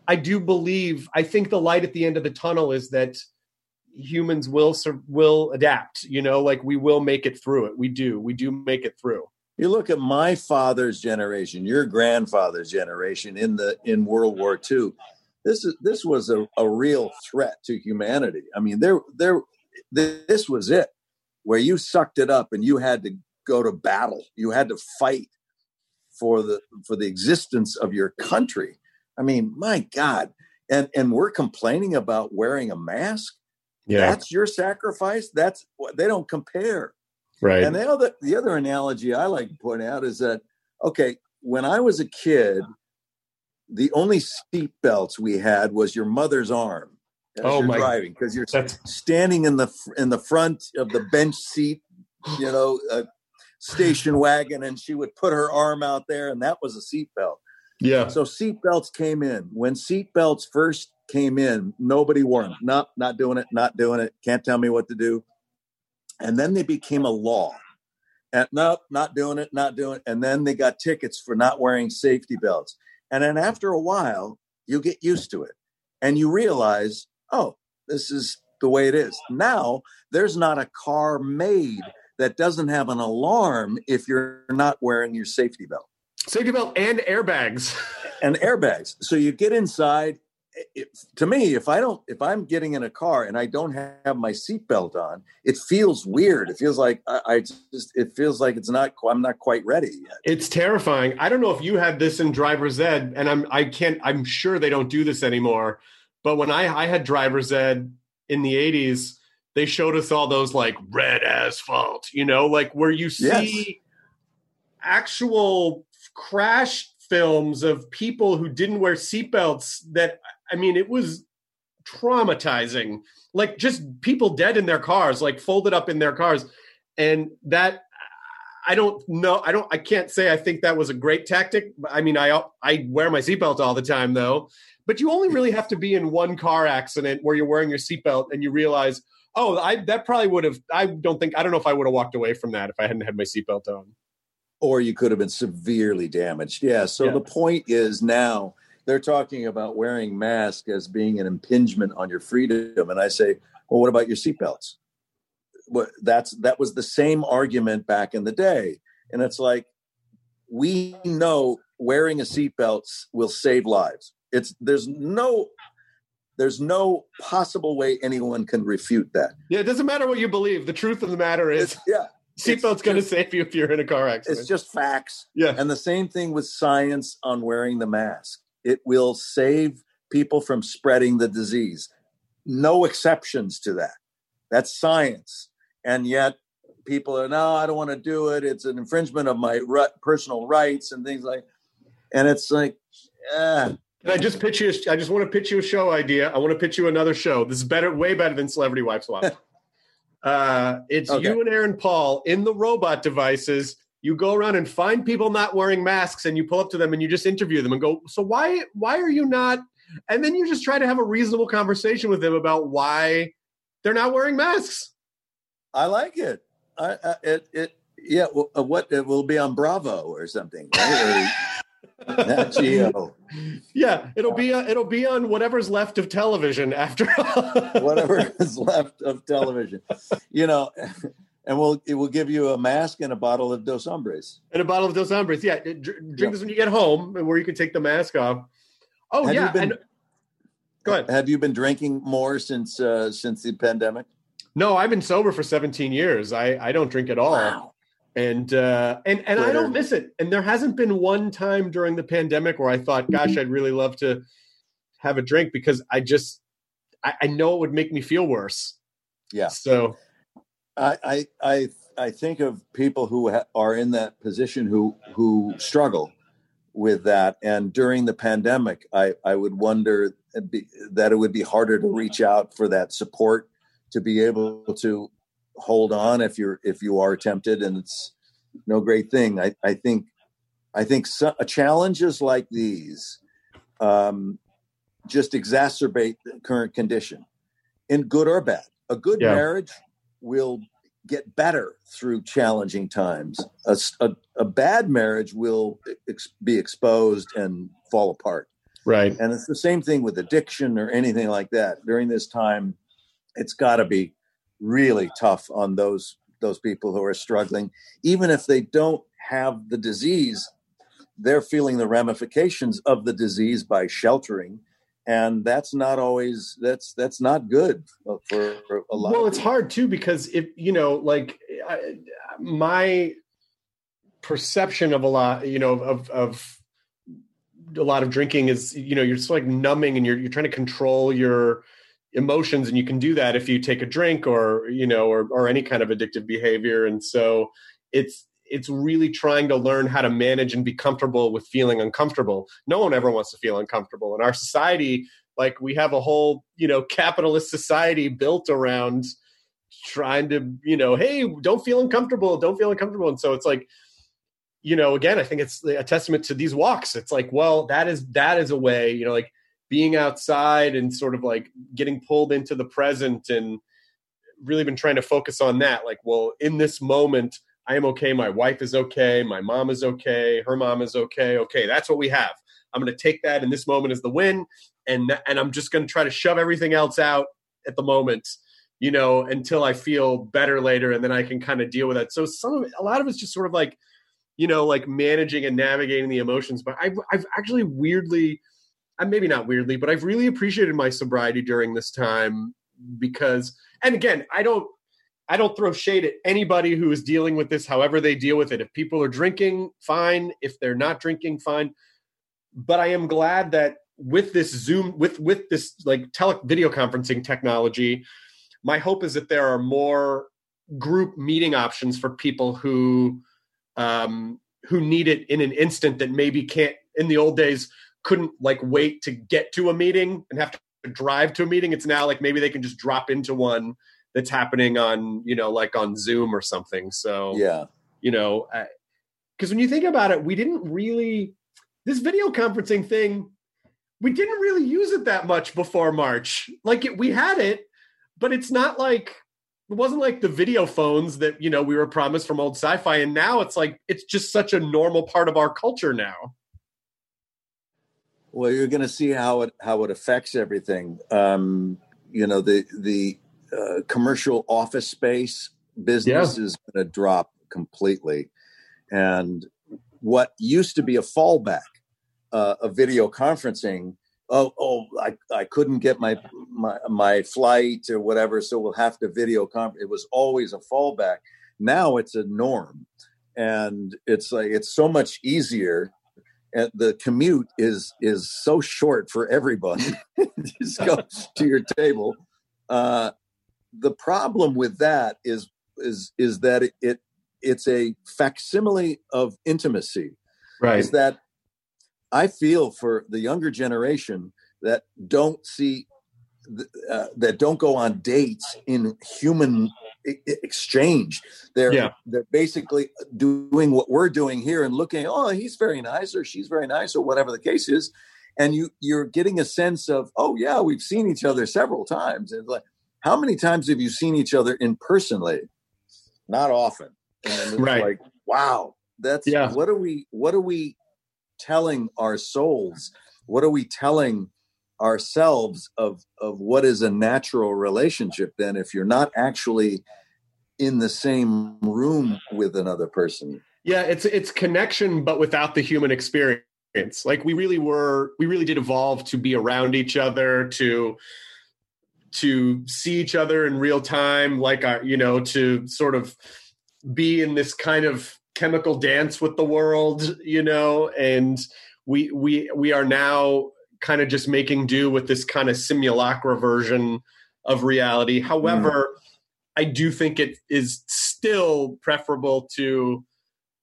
i do believe i think the light at the end of the tunnel is that humans will will adapt you know like we will make it through it. We do. We do make it through. You look at my father's generation your grandfather's generation in the in world war ii this is this was a, a real threat to humanity. I mean there there this was it where you sucked it up and you had to go to battle. You had to fight for the for the existence of your country. I mean my god. And and we're complaining about wearing a mask? Yeah. that's your sacrifice? That's they don't compare. Right. And the other the other analogy I like to point out is that okay, when I was a kid, the only seat belts we had was your mother's arm as oh, you're my, driving because you're standing in the in the front of the bench seat, you know, a station wagon, and she would put her arm out there, and that was a seat belt. Yeah. So seatbelts came in when seatbelts first came in. Nobody wore them. Not not doing it. Not doing it. Can't tell me what to do and then they became a law. And no, not doing it, not doing it. And then they got tickets for not wearing safety belts. And then after a while, you get used to it and you realize, oh, this is the way it is. Now, there's not a car made that doesn't have an alarm if you're not wearing your safety belt. Safety belt and airbags. (laughs) and airbags. So you get inside, it, to me, if I don't, if I'm getting in a car and I don't have my seatbelt on, it feels weird. It feels like I, I, just, it feels like it's not, I'm not quite ready yet. It's terrifying. I don't know if you had this in driver's ed, and I'm, I can't, I'm sure they don't do this anymore. But when I, I had driver's ed in the '80s, they showed us all those like red asphalt, you know, like where you see yes. actual crash films of people who didn't wear seatbelts that I mean, it was traumatizing. Like just people dead in their cars, like folded up in their cars. And that I don't know. I don't. I can't say I think that was a great tactic. I mean, I I wear my seatbelt all the time though. But you only really have to be in one car accident where you're wearing your seatbelt and you realize, oh, I that probably would have. I don't think. I don't know if I would have walked away from that if I hadn't had my seatbelt on. Or you could have been severely damaged. Yeah. So yeah. the point is now they're talking about wearing masks as being an impingement on your freedom, and I say, well, what about your seatbelts? What that's that was the same argument back in the day, and it's like we know wearing a seatbelt will save lives. It's there's no there's no possible way anyone can refute that. Yeah, it doesn't matter what you believe. The truth of the matter is, it's, yeah, (laughs) seatbelt's going to save you if you're in a car accident. It's just facts. Yeah, and the same thing with science on wearing the mask it will save people from spreading the disease. No exceptions to that. That's science. And yet people are, no, I don't want to do it. It's an infringement of my personal rights and things like And it's like, eh. I just pitch you. I just want to pitch you a show idea. I want to pitch you another show. This is better, way better than Celebrity Wife Swap. (laughs) uh, it's okay. you and Aaron Paul in the robot devices you go around and find people not wearing masks and you pull up to them and you just interview them and go so why why are you not and then you just try to have a reasonable conversation with them about why they're not wearing masks i like it i, I it it yeah well, uh, what it will be on bravo or something right? (laughs) Geo. Yeah, it'll be uh, it'll be on whatever's left of television after (laughs) whatever is left of television. You know, and we'll it will give you a mask and a bottle of Dos Hombres. And a bottle of Dos Hombres. Yeah, drink yeah. this when you get home, where you can take the mask off. Oh have yeah, been, and go ahead. Have you been drinking more since uh, since the pandemic? No, I've been sober for 17 years. I I don't drink at all. Wow. And uh, and and I don't miss it. And there hasn't been one time during the pandemic where I thought, gosh, I'd really love to have a drink because I just I, I know it would make me feel worse. Yeah. So I I I think of people who ha- are in that position who who struggle with that, and during the pandemic, I I would wonder that it would be harder to reach out for that support to be able to hold on if you're if you are tempted, and it's no great thing. I I think I think so, challenges like these um, just exacerbate the current condition, in good or bad. A good yeah. marriage will get better through challenging times. A, a, a bad marriage will ex- be exposed and fall apart. Right. And it's the same thing with addiction or anything like that. During this time, it's got to be really tough on those those people who are struggling. Even if they don't have the disease they're feeling the ramifications of the disease by sheltering and that's not always that's that's not good for, for a lot well it's hard too because if you know like I, my perception of a lot you know of of a lot of drinking is you know you're just like numbing and you're you're trying to control your emotions and you can do that if you take a drink or you know or or any kind of addictive behavior. And so it's it's really trying to learn how to manage and be comfortable with feeling uncomfortable. No one ever wants to feel uncomfortable. In our society like we have a whole you know capitalist society built around trying to you know hey don't feel uncomfortable don't feel uncomfortable. And so it's like you know again i think it's a testament to these walks. It's like well that is that is a way you know like being outside and sort of like getting pulled into the present and really been trying to focus on that like well in this moment i am okay my wife is okay my mom is okay her mom is okay okay that's what we have. I'm going to take that in this moment as the win and and i'm just going to try to shove everything else out at the moment you know until i feel better later and then i can kind of deal with it so some of a lot of it's just sort of like you know like managing and navigating the emotions but i've, I've actually weirdly maybe not weirdly, but I've really appreciated my sobriety during this time because, and again, I don't, I don't throw shade at anybody who is dealing with this, however they deal with it. If people are drinking, fine. If they're not drinking, fine. But I am glad that with this Zoom, with with this like tele video conferencing technology, my hope is that there are more group meeting options for people who um, who need it in an instant that maybe can't. In the old days, couldn't like wait to get to a meeting and have to drive to a meeting. It's now like maybe they can just drop into one that's happening on, you know, like on Zoom or something. So, yeah, you know, because when you think about it, we didn't really, this video conferencing thing, we didn't really use it that much before March. Like it, we had it, but it's not like, it wasn't like the video phones that, you know, we were promised from old sci fi. And now it's like, it's just such a normal part of our culture now. Well, you're going to see how it how it affects everything. Um, you know, the the uh, commercial office space business yeah. is going to drop completely, and what used to be a fallback, uh, of video conferencing. Oh, oh, I, I couldn't get my, my my flight or whatever, so we'll have to video conference. It was always a fallback. Now it's a norm, and it's like it's so much easier and the commute is is so short for everybody. (laughs) (laughs) Just go to your table. Uh, the problem with that is is is that it, it it's a facsimile of intimacy. Right. Is that I feel for the younger generation that don't see uh, that don't go on dates in human exchange. They're yeah. they're basically doing what we're doing here and looking. Oh, he's very nice, or she's very nice, or whatever the case is. And you you're getting a sense of, oh yeah, we've seen each other several times. And like, how many times have you seen each other in personally? Not often. right. Like, wow, that's yeah. What are we? What are we telling our souls? What are we telling? Ourselves of of what is a natural relationship then if you're not actually in the same room with another person? Yeah it's it's connection but without the human experience. Like we really were we really did evolve to be around each other to to see each other in real time like our you know to sort of be in this kind of chemical dance with the world you know and we we we are now kind of just making do with this kind of simulacra version of reality. However, mm. I do think it is still preferable to,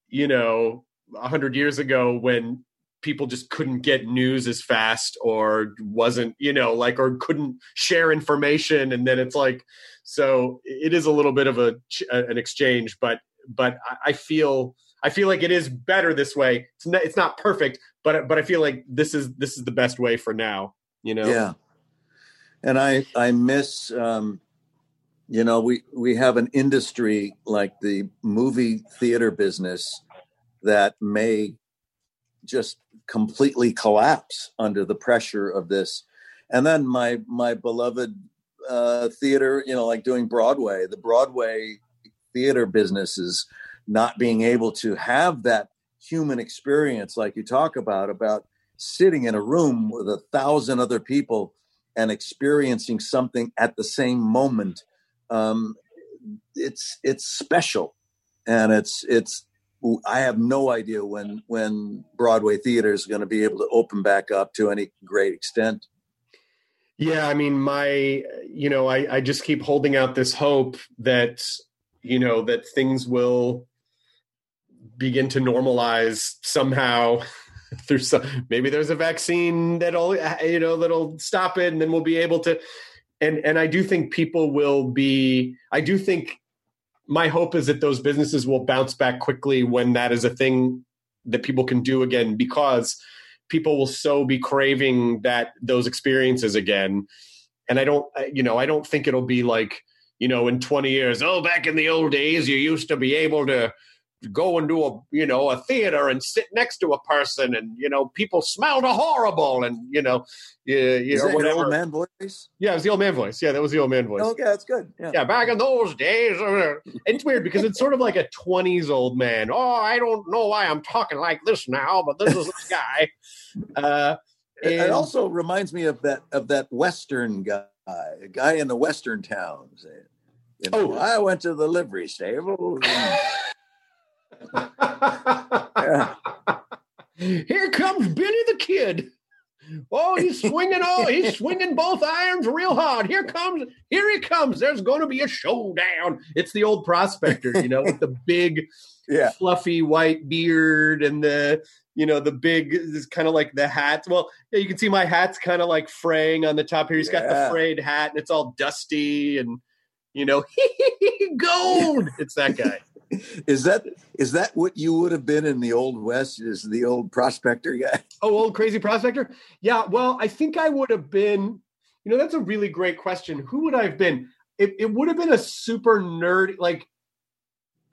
you know, a hundred years ago when people just couldn't get news as fast or wasn't, you know, like or couldn't share information, and then it's like, so it is a little bit of a an exchange, but but I feel I feel like it is better this way. It's not, it's not perfect, but but I feel like this is this is the best way for now. You know. Yeah. And I I miss um, you know we we have an industry like the movie theater business that may just completely collapse under the pressure of this and then my my beloved uh, theater you know like doing broadway the broadway theater business is not being able to have that human experience like you talk about about sitting in a room with a thousand other people and experiencing something at the same moment um, it's it's special and it's it's I have no idea when when Broadway theater is going to be able to open back up to any great extent. Yeah, I mean, my you know, I, I just keep holding out this hope that you know that things will begin to normalize somehow (laughs) through some maybe there's a vaccine that'll you know that'll stop it and then we'll be able to and and I do think people will be I do think my hope is that those businesses will bounce back quickly when that is a thing that people can do again because people will so be craving that those experiences again. And i don't you know i don't think it'll be like you know in 20 years oh back in the old days you used to be able to go into a you know a theater and sit next to a person and you know people smelled horrible and you know yeah you know whatever old man voice? Yeah it was the old man voice. Yeah that was the old man voice. Okay that's good. Yeah, yeah back in those days uh, it's weird because it's sort of like a 20s old man. Oh i don't know why i'm talking like this now but this is this guy. Uh and, it also reminds me of that of that western guy a guy in the western towns. You know, oh. I went to the livery stable (laughs) (laughs) Here comes Benny the Kid. Oh, he's swinging all he's (laughs) swinging both irons real hard. Here comes, here he comes. There's going to be a showdown. It's the old prospector, you know, with the big, yeah. fluffy white beard and the, you know, the big is kind of like the hat. Well, yeah, you can see my hat's kind of like fraying on the top here. He's got the frayed hat and it's all dusty and, you know, (laughs) gold. It's that guy is that is that what you would have been in the old west? Is the old prospector guy? Oh, old crazy prospector? Yeah. Well, I think I would have been. You know, that's a really great question. Who would I have been? It, it would have been a super nerdy, like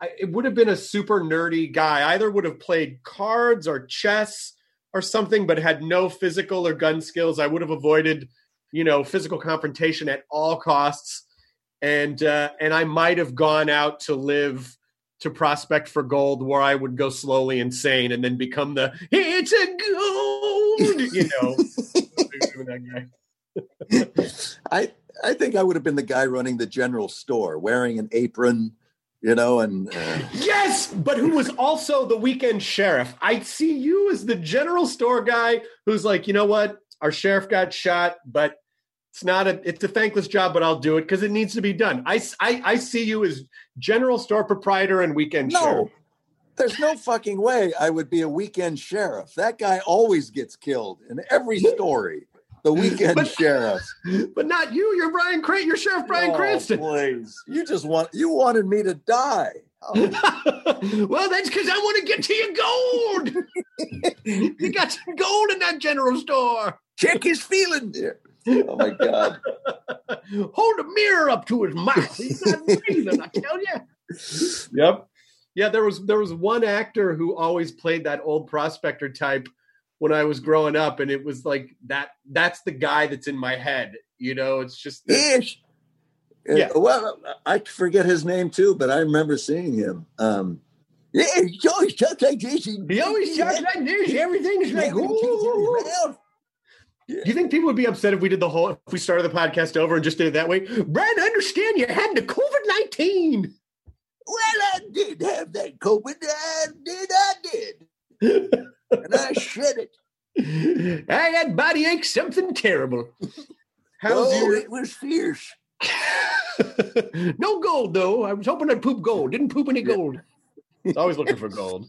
I, it would have been a super nerdy guy. Either would have played cards or chess or something, but had no physical or gun skills. I would have avoided, you know, physical confrontation at all costs, and uh, and I might have gone out to live to prospect for gold where I would go slowly insane and then become the it's a gold, you know. (laughs) I I think I would have been the guy running the general store, wearing an apron, you know, and uh... yes, but who was also the weekend sheriff. I see you as the general store guy who's like, you know what, our sheriff got shot, but it's not a it's a thankless job, but I'll do it because it needs to be done. I, I I see you as general store proprietor and weekend no. sheriff. There's no fucking way I would be a weekend sheriff. That guy always gets killed in every story. The weekend but, sheriff. (laughs) But not you. You're Bryan Cranston. You're Sheriff Bryan oh, Cranston. Please. You just want you wanted me to die. Oh. (laughs) well, that's because I want to get to your gold. (laughs) you got some gold in that general store. Check his feeling there. Oh my god! Hold a mirror up to his mouth. He's not breathing. I tell you. Yep. Yeah, there was there was one actor who always played that old prospector type when I was growing up, and it was like that. That's the guy that's in my head. You know, it's just Ish. Yeah. Well, I forget his name too, but I remember seeing him. Um, yeah, he always talks like this. He always talks like this. Everything's like, ooh. Do you think people would be upset if we did the whole if we started the podcast over and just did it that way? Brad, I understand you had the COVID nineteen. Well, I did have that COVID. I did. I did, and I shed it. (laughs) I had body ache, something terrible. How's oh, your... it was fierce. (laughs) no gold though. I was hoping I'd poop gold. Didn't poop any gold. (laughs) Always looking for gold.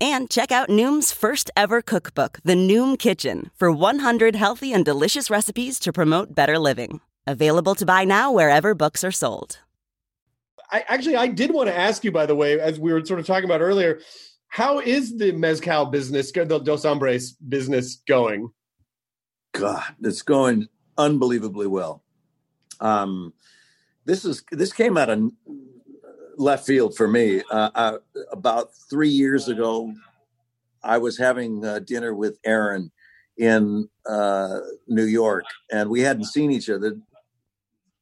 And check out Noom's first ever cookbook, The Noom Kitchen, for 100 healthy and delicious recipes to promote better living. Available to buy now wherever books are sold. I actually I did want to ask you, by the way, as we were sort of talking about earlier, how is the mezcal business, the Dos Hombres business going? God, it's going unbelievably well. Um, this is this came out of left field for me. Uh, I, about three years ago, I was having uh, dinner with Aaron in uh, New York, and we hadn't seen each other.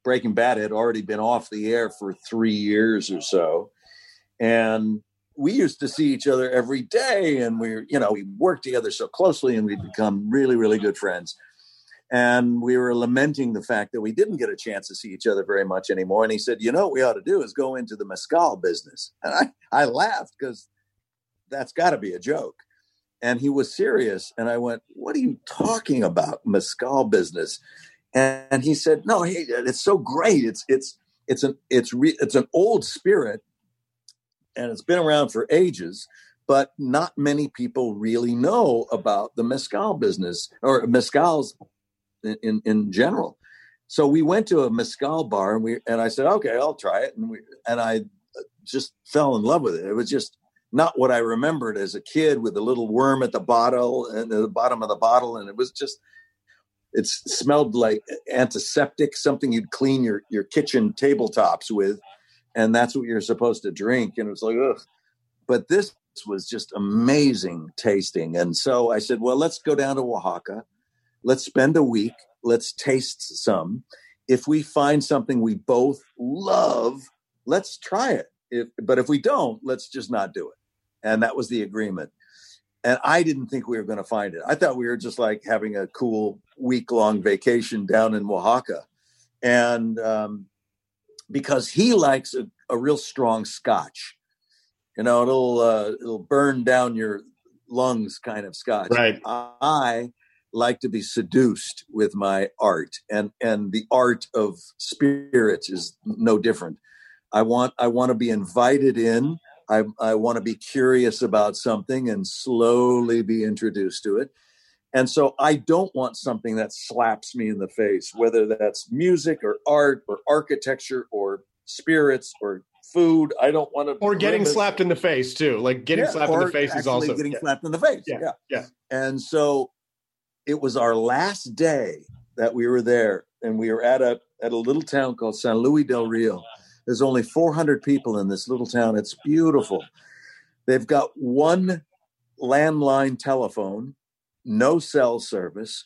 Breaking Bad had already been off the air for three years or so, and we used to see each other every day, and we, you know, we worked together so closely, and we'd become really, really good friends. And we were lamenting the fact that we didn't get a chance to see each other very much anymore. And he said, "You know, what we ought to do is go into the mezcal business." And I, I laughed because that's got to be a joke. And he was serious, and I went, "What are you talking about, mezcal business?" And he said, "No, hey, it's so great. It's it's it's an it's re, it's an old spirit, and it's been around for ages." But not many people really know about the mezcal business or mezcal's in in general. So we went to a mezcal bar and we and I said, okay, I'll try it, and we and I just fell in love with it. It was just not what I remembered as a kid with a little worm at the bottle and the bottom of the bottle, and it was just it smelled like antiseptic, something you'd clean your your kitchen tabletops with, and that's what you're supposed to drink. And it was like, ugh. But this was just amazing tasting, and so I said, well, let's go down to Oaxaca let's spend a week, let's taste some. If we find something we both love, let's try it. If, but if we don't, let's just not do it. And that was the agreement. And I didn't think we were going to find it. I thought we were just like having a cool week long vacation down in Oaxaca. And um, because he likes a, a, real strong scotch, you know, it'll, uh, it'll burn down your lungs kind of scotch. Right. I like to be seduced with my art and and the art of spirits is no different. I want i want to be invited in. I i want to be curious about something and slowly be introduced to it. And so i don't want something that slaps me in the face whether that's music or art or architecture or spirits or food. I don't want to or getting slapped in the face too. Like getting yeah, slapped in the face is also getting yeah. slapped in the face. Yeah, yeah. yeah. And so it was our last day that we were there, and we were at a at a little town called San Luis del Rio. There's only 400 people in this little town. It's beautiful. They've got one landline telephone, no cell service.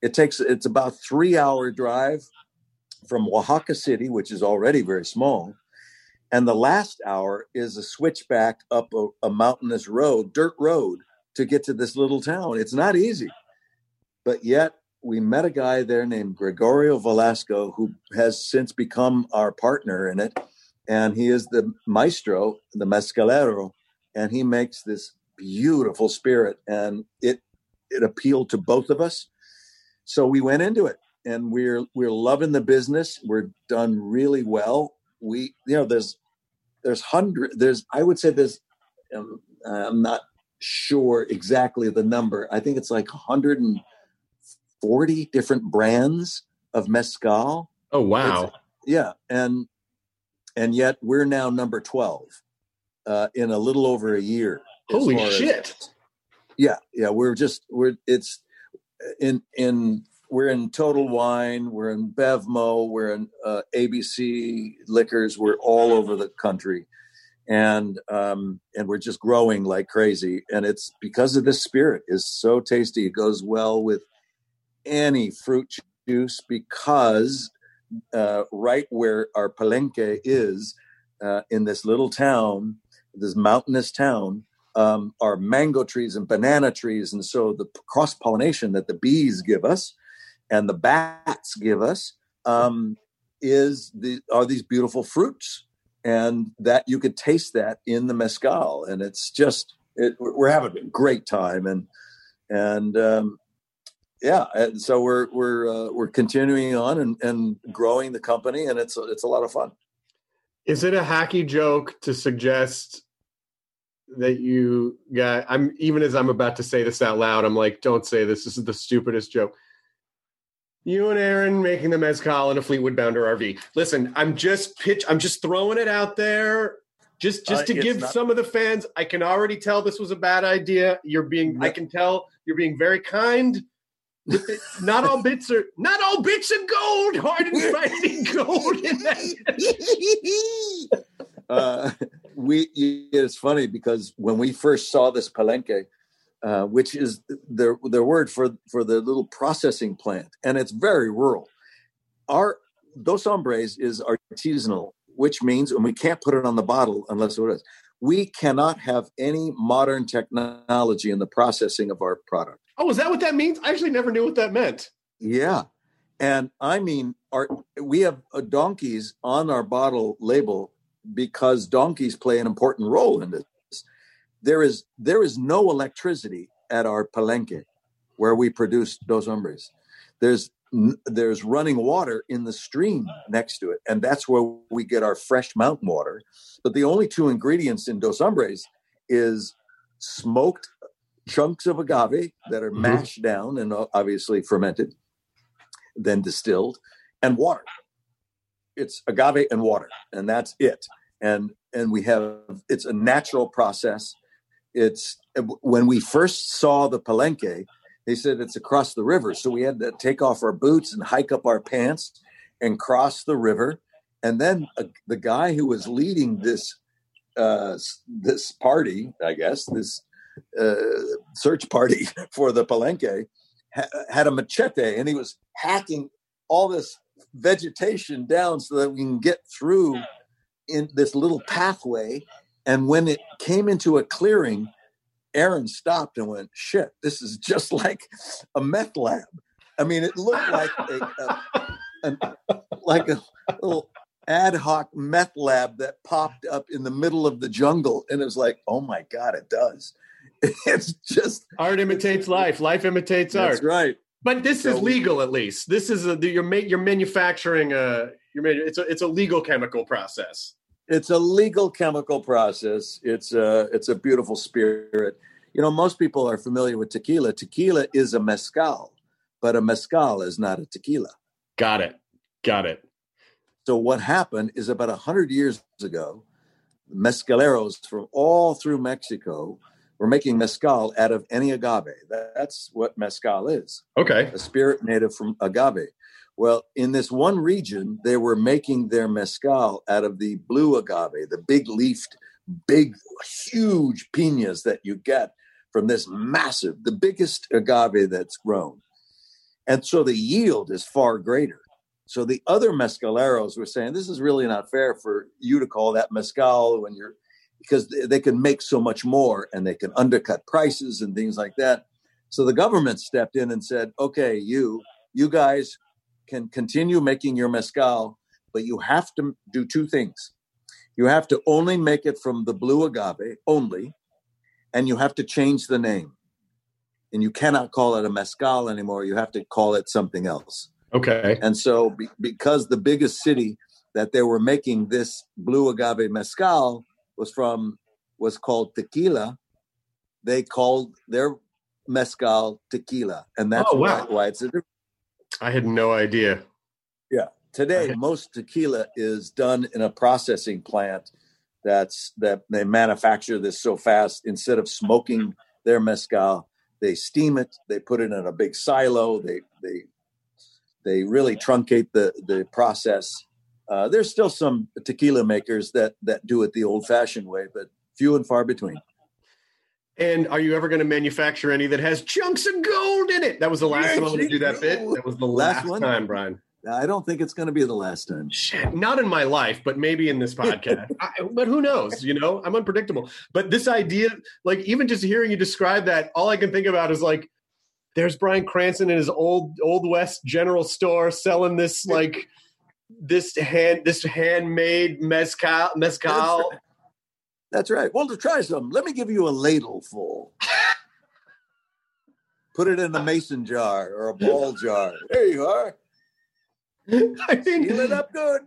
It takes it's about three hour drive from Oaxaca City, which is already very small, and the last hour is a switchback up a, a mountainous road, dirt road, to get to this little town. It's not easy. But yet, we met a guy there named Gregorio Velasco, who has since become our partner in it. And he is the maestro, the mescalero, and he makes this beautiful spirit. And it it appealed to both of us. So we went into it and we're we're loving the business. We're done really well. We you know there's there's hundred there's I would say there's um, I'm not sure exactly the number. I think it's like 100 and 40 different brands of mezcal. Oh wow. It's, yeah, and and yet we're now number 12 uh, in a little over a year. Holy shit. As, yeah, yeah, we're just we're it's in in we're in Total Wine, we're in Bevmo, we're in uh, ABC Liquors, we're all over the country, and um, and we're just growing like crazy. And it's because of this spirit is so tasty. It goes well with any fruit juice because uh, right where our palenque is uh, in this little town, this mountainous town, um, are mango trees and banana trees. And so the cross pollination that the bees give us and the bats give us um, is the are these beautiful fruits, and that you could taste that in the mezcal, and it's just it, we're having a great time, and and um, yeah, and so we're we're uh, we're continuing on and, and growing the company, and it's it's a lot of fun. Is it a hacky joke to suggest that you got? I'm even as I'm about to say this out loud, I'm like, don't say this. This is the stupidest joke. You and Aaron making the mezcal in a Fleetwood Bounder RV. Listen, I'm just pitch. I'm just throwing it out there, just just Uh, to give not- some of the fans. I can already tell this was a bad idea. You're being. I can tell you're being very kind. Not all bits are. Not all bits are gold. Hard and finding (laughs) gold (laughs) uh, we it's funny because when we first saw this palenque, uh, which is their their word for for the little processing plant, and it's very rural. Our Dos Hombres is artisanal, which means, and we can't put it on the bottle unless it is. We cannot have any modern technology in the processing of our product. Oh, is that what that means? I actually never knew what that meant. Yeah. And I mean, our, we have uh, donkeys on our bottle label because donkeys play an important role in this. There is there is no electricity at our palenque where we produce Dos Hombres. There's there's running water in the stream next to it, and that's where we get our fresh mountain water. But the only two ingredients in Dos Hombres is smoked chunks of agave that are mashed down and uh, obviously fermented, then distilled, and water. It's agave and water, and that's it. And and we have it's a natural process. It's when we first saw the palenque, they said it's across the river, so we had to take off our boots and hike up our pants and cross the river. And then uh, the guy who was leading this uh, this party, I guess this uh, search party (laughs) for the palenque, ha- had a machete and he was hacking all this vegetation down so that we can get through in this little pathway. And when it came into a clearing, Aaron stopped and went, "Shit, this is just (laughs) like a meth lab." I mean, it looked like a, a an, like a little ad hoc meth lab that popped up in the middle of the jungle, and it was like, "Oh my god, it does!" (laughs) It's just art imitates life. Life imitates art. That's right. But this So is legal, at least. This is a you're ma- you're manufacturing a you're manu- it's a it's a legal chemical process. it's a legal chemical process. It's a it's a beautiful spirit. You know, most people are familiar with tequila. Tequila is a mezcal, but a mezcal is not a tequila. Got it. Got it. So what happened is about a hundred years ago, mezcaleros from all through Mexico were making mezcal out of any agave. That's what mezcal is. Okay. A spirit native from agave. Well, in this one region, they were making their mezcal out of the blue agave, the big leafed, big, huge pinas that you get from this massive, the biggest agave that's grown. And so the yield is far greater. So the other mezcaleros were saying, this is really not fair for you to call that mezcal when you're, because they- can make so much more and they can undercut prices and things like that. So the government stepped in and said, okay, you, you guys can continue making your mezcal, but you have to do two things. You have to only make it from the blue agave only, and you have to change the name. And you cannot call it a mezcal anymore. You have to call it something else. Okay. And so, be, because the biggest city that they were making this blue agave mezcal was from was called Tequila, they called their mezcal tequila, and that's Oh, wow. why, why it's a. I had no idea. Yeah. Today, most tequila is done in a processing plant that's that they manufacture this so fast. Instead of smoking their mezcal, they steam it, they put it in a big silo, they they they really truncate the the process. Uh, there's still some tequila makers that that do it the old fashioned way, but few and far between. And are you ever going to manufacture any that has chunks of gold in it? That was the last time I'm going to do that bit. That was the Last last, one? time, Bryan. I don't think it's going to be the last time. Shit, not in my life, but maybe in this podcast. (laughs) I, but who knows? You know, I'm unpredictable. But this idea, like even just hearing you describe that, all I can think about is like, there's Bryan Cranston in his old old west general store selling this like this hand this handmade mezcal mezcal. That's right. Well, to try some, let me give you a ladle full. Put it in a mason jar or a ball jar. There you are. (laughs) I mean, Seal it up good.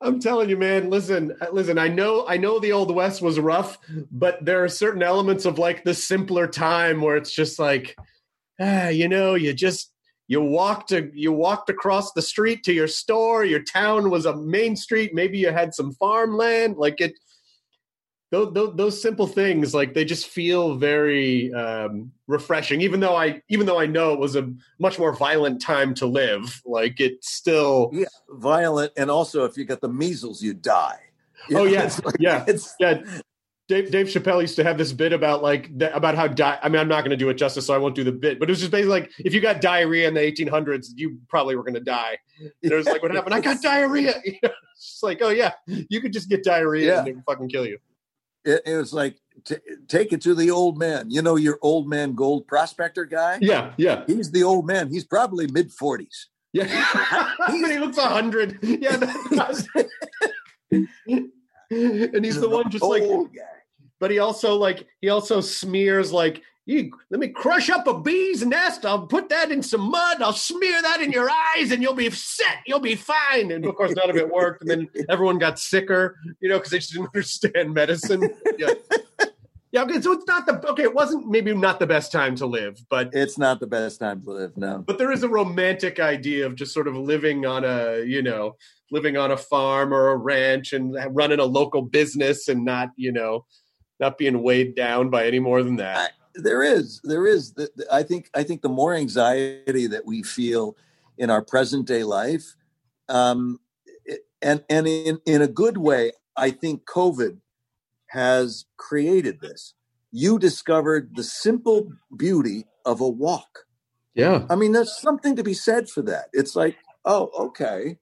I'm telling you, man. Listen, uh, listen. I know, I know, the old west was rough, but there are certain elements of like the simpler time where it's just like, ah, you know, you just you walked to you walked across the street to your store. Your town was a main street. Maybe you had some farmland. Like it, those, those, those simple things, like they just feel very um, refreshing. Even though I, even though I know it was a much more violent time to live, like it's still. Yeah, violent, and also if you got the measles, you die. You oh know, yeah, it's like- yeah, yeah. Dave, Dave Chappelle used to have this bit about like about how di- I mean I'm not going to do it justice, so I won't do the bit. But it was just basically like if you got diarrhea in the 1800s, you probably were going to die. And it was like, what happened? I got diarrhea. (laughs) You know, it's just like, oh yeah, you could just get diarrhea Yeah. and it would fucking kill you. It, it was like t- take it to the old man. You know your old man gold prospector guy. Yeah, yeah, He's the old man. He's probably mid forties. yeah. (laughs) but he looks a hundred. Yeah, that's, (laughs) and he's the one just like guy. But he also like he also smears like you let me crush up a bee's nest. I'll put that in some mud. I'll smear that in your eyes and you'll be set. You'll be fine. And of course none of it worked. And then everyone got sicker you know because they just didn't (laughs) understand medicine. Yeah. Yeah okay so it's not the okay it wasn't maybe not the best time to live but It's not the best time to live now. but there is a romantic idea of just sort of living on a you know living on a farm or a ranch and running a local business and not you know not being weighed down by any more than that. There is there is. The- the- i think i think the more anxiety that we feel in our present day life um it- and and in in a good way i think covid has created this. You discovered the simple beauty of a walk. Yeah. I mean there's something to be said for that. It's like oh okay.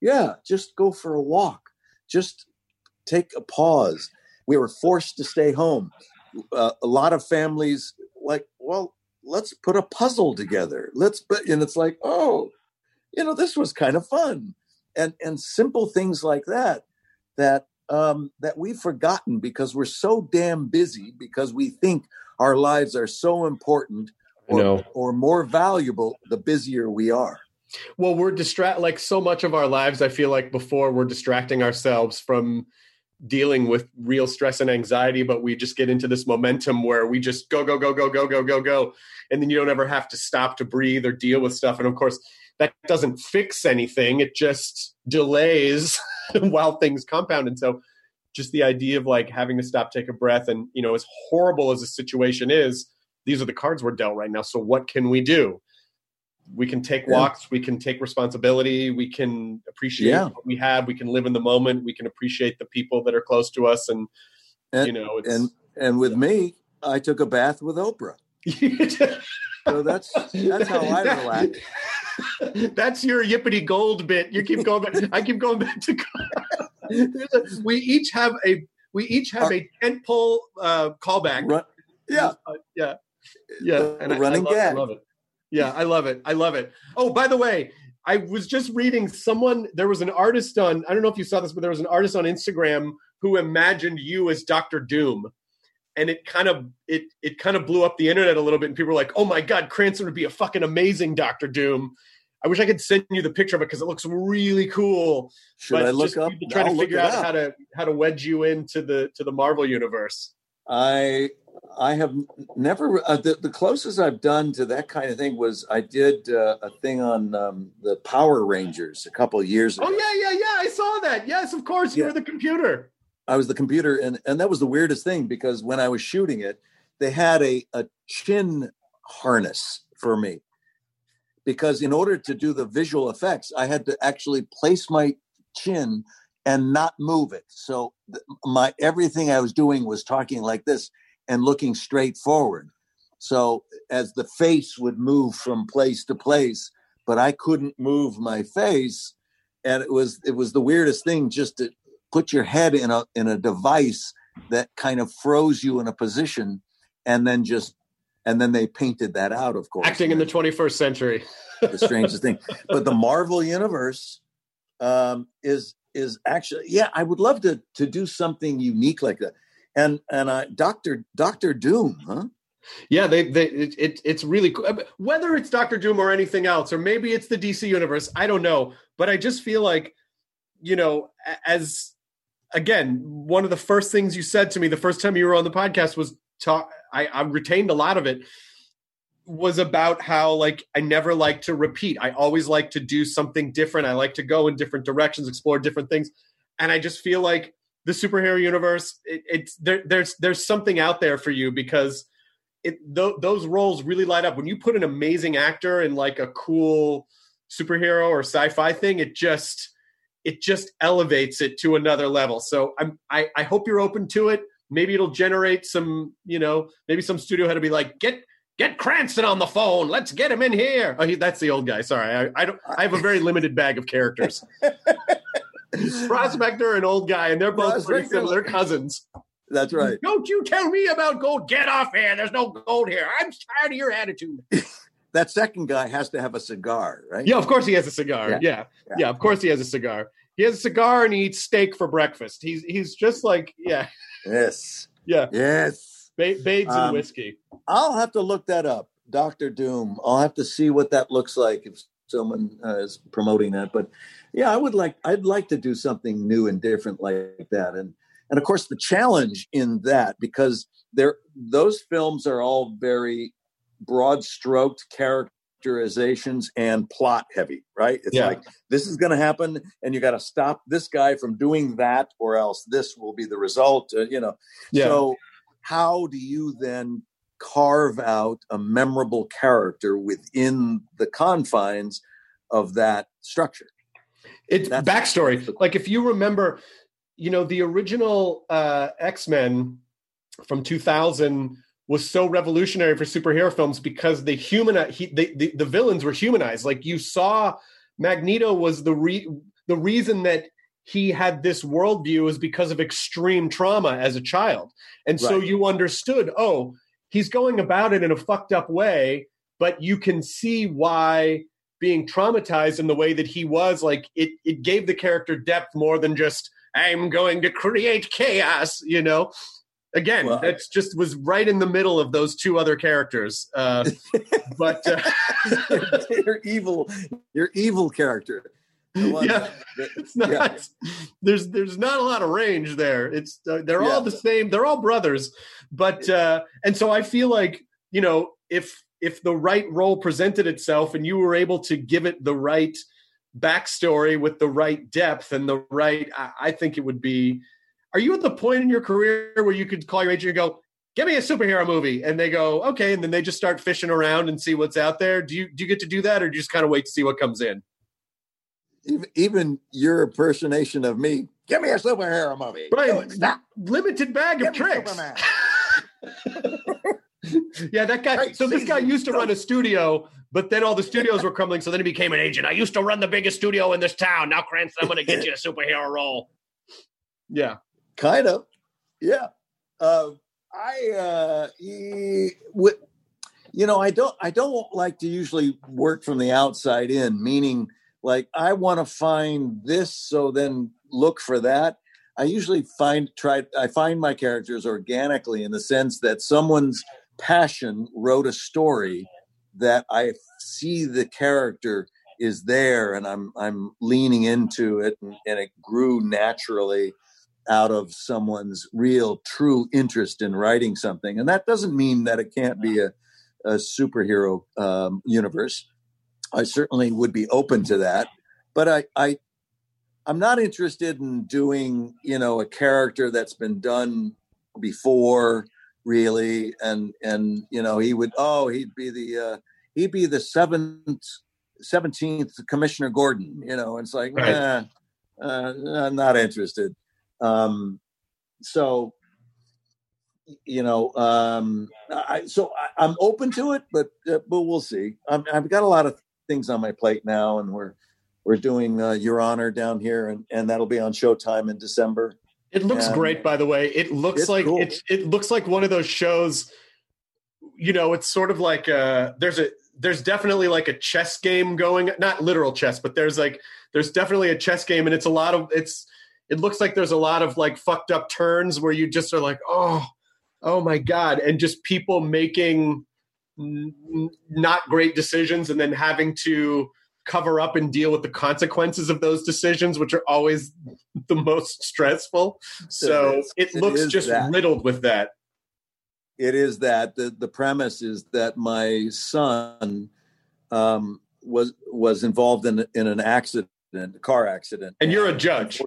Yeah just go for a walk. Just take a pause we were forced to stay home. Uh, a lot of families like well let's put a puzzle together. Let's put and it's like oh you know this was kind of fun. And and simple things like that that um that we've forgotten because we're so damn busy because we think our lives are so important or, or more valuable the busier we are. Well we're distract like so much of our lives i feel like before we're distracting ourselves from dealing with real stress and anxiety, but we just get into this momentum where we just go, go, go, go, go, go, go, go. And then you don't ever have to stop to breathe or deal with stuff. And of course, that doesn't fix anything, it just delays (laughs) while things compound. And so, just the idea of like having to stop, take a breath, and you know, as horrible as the situation is, these are the cards we're dealt right now. So, what can we do? We can take Yeah. walks we can take responsibility we can appreciate Yeah. what we have we can live in the moment we can appreciate the people that are close to us and, and you know it's and and with me i took a bath with oprah (laughs) so that's that's how i relax (laughs) That's your yippity gold bit. You keep going back. I keep going back to. (laughs) A- we each have a we each have a tentpole uh, callback. Run- yeah Uh, yeah, yeah. And I- I, running love, I gag. love it. Yeah, I love it. I love it. Oh, by the way, I was just reading someone. There was an artist on. I don't know if you saw this, but there was an artist on Instagram who imagined you as Doctor Doom, and it kind of it it kind of blew up the internet a little bit. And people were like, "Oh my God, Cranston would be a fucking amazing Doctor Doom." I wish I could send you the picture of it because it looks really cool. Should But I look just up? trying to figure out up. how to how to wedge you into the to the Marvel universe. I I have never uh, the the closest I've done to that kind of thing was I did uh, a thing on um, the Power Rangers a couple of years ago. Oh yeah, yeah, yeah! I saw that. Yes, of course, you Yeah. were the computer. I was the computer, and and that was the weirdest thing because when I was shooting it, they had a a chin harness for me because in order to do the visual effects, I had to actually place my chin and not move it. So my everything I was doing was talking like this and looking straight forward. So as the face would move from place to place, but I couldn't move my face, and it was it was the weirdest thing just to put your head in a in a device that kind of froze you in a position, and then just and then they painted that out. Of course, acting in the 21st century, the strangest thing. (laughs) But the Marvel universe um, is is actually yeah. I would love to to do something unique like that. And and uh, Doctor Doctor Doom, huh? Yeah, they they it, it, it's really cool. Whether it's Doctor Doom or anything else, or maybe it's the DC universe, I don't know. But I just feel like, you know, as again, one of the first things you said to me the first time you were on the podcast was talk. I, I retained a lot of it. Was about how like I never like to repeat. I always like to do something different. I like to go in different directions, explore different things, and I just feel like the superhero universe. It, it's there. There's there's something out there for you because it th- those roles really light up when you put an amazing actor in like a cool superhero or sci-fi thing it just it just elevates it to another level so i'm i, I hope you're open to it maybe it'll generate some you know maybe some studio had to be like get get cranston on the phone let's get him in here oh he, that's the old guy sorry I, I don't i have a very limited bag of characters (laughs) prospector and old guy and they're both pretty similar cousins that's right. Don't you tell me about gold. Get off here. There's no gold here. I'm tired of your attitude. (laughs) that second guy has to have a cigar, right? Yeah, of course he has a cigar. Yeah. Yeah. yeah. yeah. of course he has a cigar. He has a cigar and he eats steak for breakfast. He's he's just like, yeah. Yes. Yeah. Yes. Ba- Bades um, and whiskey. I'll have to look that up. Doctor Doom. I'll have to see what that looks like if someone uh, is promoting that. But yeah, I would like I'd like to do something new and different like that. And and of course the challenge in that because there those films are all very broad stroked characterizations and plot heavy right it's yeah. like this is going to happen and you got to stop this guy from doing that or else this will be the result uh, you know yeah. so how do you then carve out a memorable character within the confines of that structure it's That's backstory like if you remember you know, the original uh, X Men from 2000 was so revolutionary for superhero films because the human he, they, the, the villains were humanized. Like you saw, Magneto was the re, the reason that he had this worldview is because of extreme trauma as a child, and right. so you understood. Oh, he's going about it in a fucked up way, but you can see why being traumatized in the way that he was like it it gave the character depth more than just I'm going to create chaos, you know. Again, well, that's just was right in the middle of those two other characters. Uh, (laughs) but uh, (laughs) your evil, your evil character. Yeah, that, (laughs) it's not. Yeah. There's there's not a lot of range there. It's uh, they're yeah. all the same. They're all brothers, but uh, and so I feel like you know if if the right role presented itself and you were able to give it the right backstory with the right depth and the right I, I, think it would be are you at the point in your career where you could call your agent and go give me a superhero movie and they go okay and then they just start fishing around and see what's out there do you do you get to do that or do you just kind of wait to see what comes in even, your impersonation of me give me a superhero movie right no, limited bag give of tricks (laughs) yeah, that guy. So this guy used to run a studio, but then all the studios were crumbling. So then he became an agent. I used to run the biggest studio in this town. Now, Cranston, I'm going to get you a (laughs) superhero role. Yeah, kind of. Yeah, uh, I. Uh, he, w- you know, I don't. I don't like to usually work from the outside in. Meaning, like, I want to find this, so then look for that. I usually find try. I find my characters organically in the sense that someone's passion wrote a story that I see the character is there and I'm I'm leaning into it and, and, it grew naturally out of someone's real true interest in writing something and that doesn't mean that it can't be a, a superhero um, universe I certainly would be open to that but I, I I'm not interested in doing you know a character that's been done before really and and you know he would oh he'd be the uh he'd be the seventh seventeenth Commissioner Gordon. You know, it's like, Right. eh, uh, I'm not interested. Um, so, you know, um, I, so I, I'm open to it, but uh, but we'll see. I'm, I've got a lot of things on my plate now, and we're we're doing uh, Your Honor down here, and, and that'll be on Showtime in December. It looks And- great, by the way. It looks like cool. it's it looks like one of those shows. You know, it's sort of like uh there's a there's definitely like a chess game going, not literal chess, but there's like there's definitely a chess game, and it's a lot of it's. It looks like there's a lot of like fucked up turns where you just are like, oh, oh my god, and just people making not great decisions and then having to cover up and deal with the consequences of those decisions, which are always the most stressful. So is. it It looks just that. riddled with that. it is that the, the premise is that my son um, was was involved in in an accident, a car accident, And you're a judge.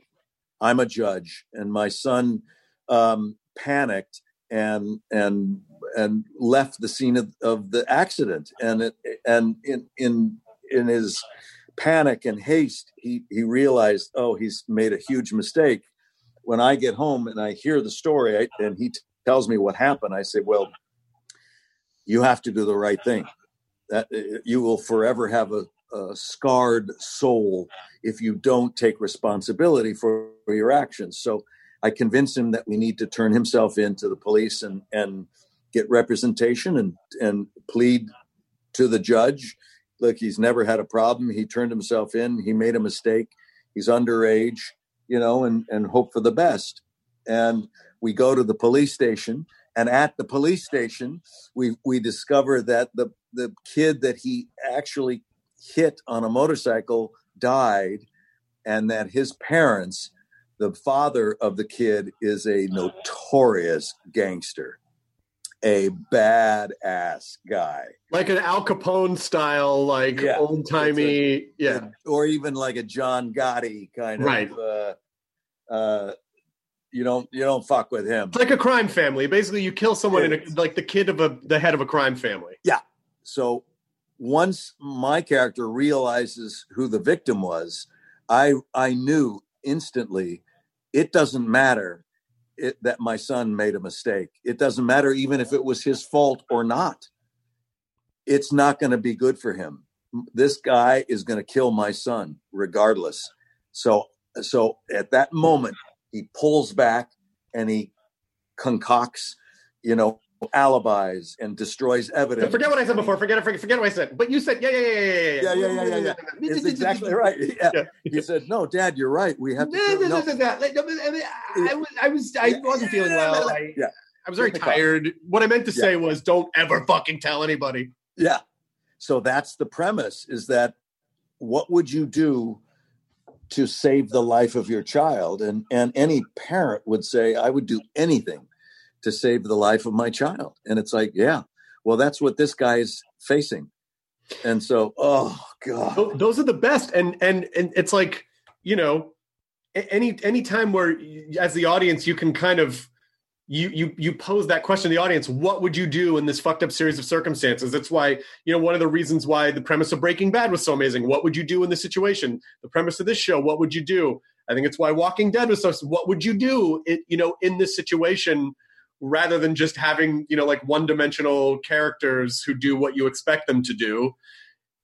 I'm a judge, and my son um, panicked and and and left the scene of, of the accident, and it, and in in in his panic and haste, he he realized, oh, he's made a huge mistake. When I get home and I hear the story, I, and he t- tells me what happened, I say, well, you have to do the right thing. That uh, you will forever have a, a scarred soul if you don't take responsibility for, for your actions. So I convinced him that we need to turn himself in to the police and and get representation and and plead to the judge. Look, he's never had a problem. He turned himself in. He made a mistake. He's underage, you know, and and hope for the best. And we go to the police station, and at the police station, we we discover that the the kid that he actually hit on a motorcycle died, and that his parents, the father of the kid, is a notorious gangster, a badass guy. Like an Al Capone style, like Yeah. old timey. Yeah. or even like a John Gotti kind of. Right. Uh, uh, you don't you don't fuck with him. It's like a crime family. Basically, you kill someone in a, like the kid of a the head of a crime family. Yeah. So once my character realizes who the victim was, I I knew instantly it doesn't matter it, that my son made a mistake. It doesn't matter even if it was his fault or not. It's not going to be good for him. This guy is going to kill my son regardless. So so at that moment he pulls back and he concocts, you know, alibis and destroys evidence. Forget what I said before. Forget it. Forget, forget what I said. But you said yeah, yeah, yeah, yeah, yeah, yeah, yeah, yeah, yeah, yeah. (laughs) It's exactly right. (laughs) Yeah. He said, "No, Dad, you're right. We have to." No, no, no." no, no, no, no, I, mean, I was, I was, I wasn't feeling well. I, Yeah, I was very tired. What I meant to say was, don't ever fucking tell anybody. yeah. So that's the premise: is that what would you do to save the life of your child? And and any parent would say, "I would do anything to save the life of my child." And it's like, yeah, well, that's what this guy is facing. And so, oh god, Those are the best, and and and it's like you know, any any time where as the audience you can kind of you you you pose that question to the audience what would you do in this fucked up series of circumstances? That's why you know one of the reasons why the premise of breaking bad was so amazing. What would you do in this situation? The premise of this show what would you do? I think it's why walking dead was so what would you do it, you know in this situation rather than just having you know like one dimensional characters who do what you expect them to do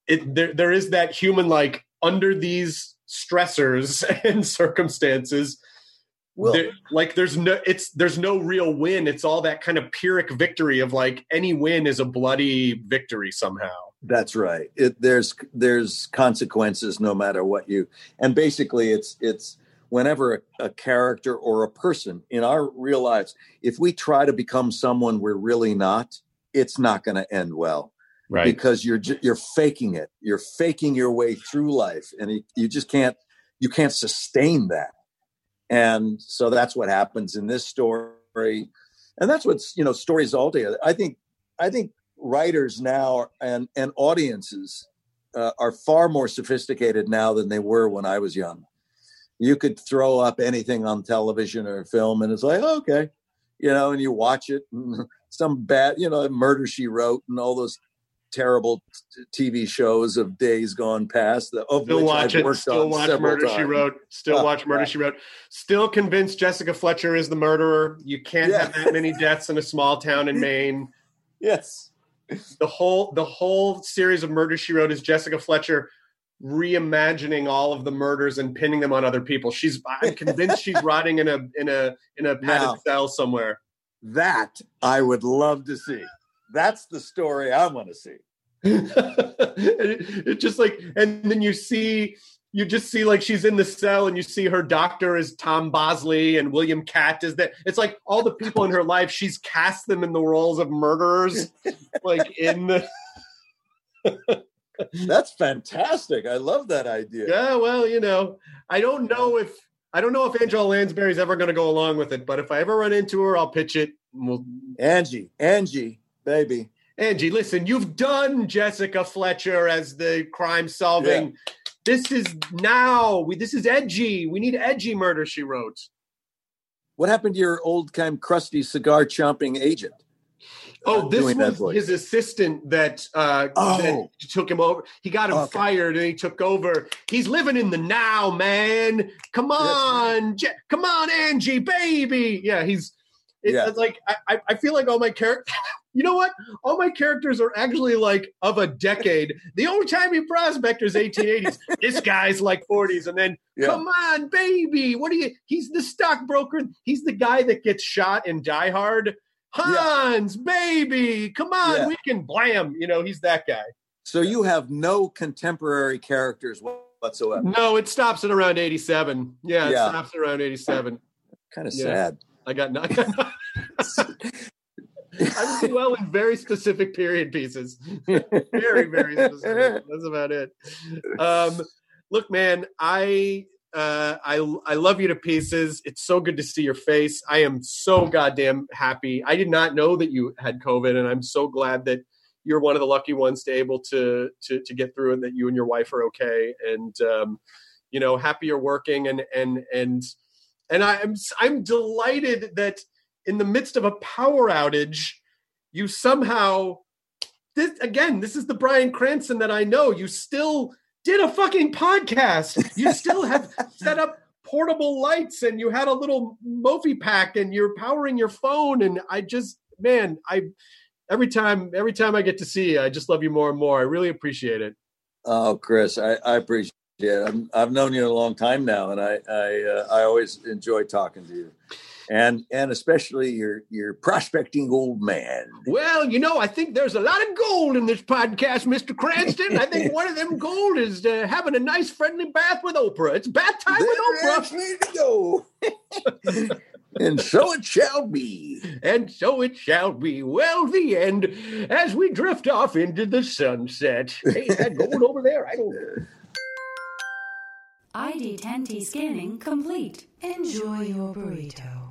it there, there is that human like under these stressors (laughs) and circumstances Well- there- like there's no it's there's no real win it's all that kind of pyrrhic victory of like any win is a bloody victory somehow That's right. It, there's there's consequences no matter what you. And basically, it's it's whenever a, a character or a person in our real lives, if we try to become someone we're really not, it's not going to end well Right. because you're you're faking it. You're faking your way through life, and you, you just can't you can't sustain that. And so that's what happens in this story, and that's what's you know stories all day. I think I think writers now and and audiences uh, are far more sophisticated now than they were when I was young. You could throw up anything on television or film, and it's like okay, you know, and you watch it. And (laughs) some bad, you know, murder she wrote, and all those terrible t- TV shows of days gone past. The, of Still watch I've it. Still watch Murder She. Wrote. Still Oh, watch Murder God. (laughs) She Wrote. Still convinced Jessica Fletcher is the murderer. You can't have that many deaths in a small town in Maine. (laughs) Yes. The whole the whole series of Murder She Wrote is Jessica Fletcher reimagining all of the murders and pinning them on other people. She's I'm convinced she's (laughs) rotting in a in a in a padded Now- cell somewhere. That I would love to see. That's the story I want to see. it, (laughs) it just like and then you see you just see like she's in the cell and you see her doctor is Tom Bosley and William Katt is that it's like all the people in her life she's cast them in the roles of murderers like in the (laughs) (laughs) That's fantastic. I love that idea. yeah well you know I don't know if I don't know if Angela Lansbury's ever going to go along with it but if I ever run into her I'll pitch it we'll Angie, Angie, baby. Angie, listen, you've done Jessica Fletcher as the crime solving. This is now. We, this is edgy. We need edgy murder. She wrote. What happened to your old kind crusty cigar chomping agent? Oh, this was his assistant that uh, Oh. that took him over. He got him Okay. fired, and he took over. He's living in the now, man. Come on, Je- come on, Angie, baby. Yeah, he's. It's Yeah. like I, I- feel like all my characters. (laughs) You know what? All my characters are actually like of a decade. The old timey prospector is 1880s. (laughs) this guy's like 40s, and then Yeah. come on, baby. What are you? He's the stockbroker. He's the guy that gets shot in Die Hard. Hans, baby, come on, Yeah. we can blam. You know, he's that guy. So you have no contemporary characters whatsoever. No, it stops at around 87. Yeah, it Yeah. stops around 87. Kind of Yeah. sad. I got nothing. (laughs) I do (laughs) well in very specific period pieces. very, very specific. (laughs) That's about it. Um, look, man, I uh, I I love you to pieces. It's so good to see your face. I am so goddamn happy. I did not know that you had COVID, and I'm so glad that you're one of the lucky ones to able to to to get through and That you and your wife are okay, and um, you know, happy you're working, and and and and I'm I'm delighted that in the midst of a power outage, you somehow this again. This is the Bryan Cranston that I know. You still did a fucking podcast. You still have (laughs) set up portable lights, and you had a little Mophie pack, and you're powering your phone. And I just, man, I every time every time I get to see you, I just love you more and more. I really appreciate it. Oh, Chris, I, I appreciate it. I'm, I've known you a long time now, and I I, uh, I always enjoy talking to you, and and especially your your prospecting old man. Well, you know, I think there's a lot of gold in this podcast, Mr. Cranston. I think (laughs) one of them gold is uh, having a nice friendly bath with Oprah. It's bath time with Oprah. way to go. and so it shall be. And so it shall be. Well, the end as we drift off into the sunset. Hey, is that gold over there? I don't. ID10T scanning complete. Enjoy your burrito.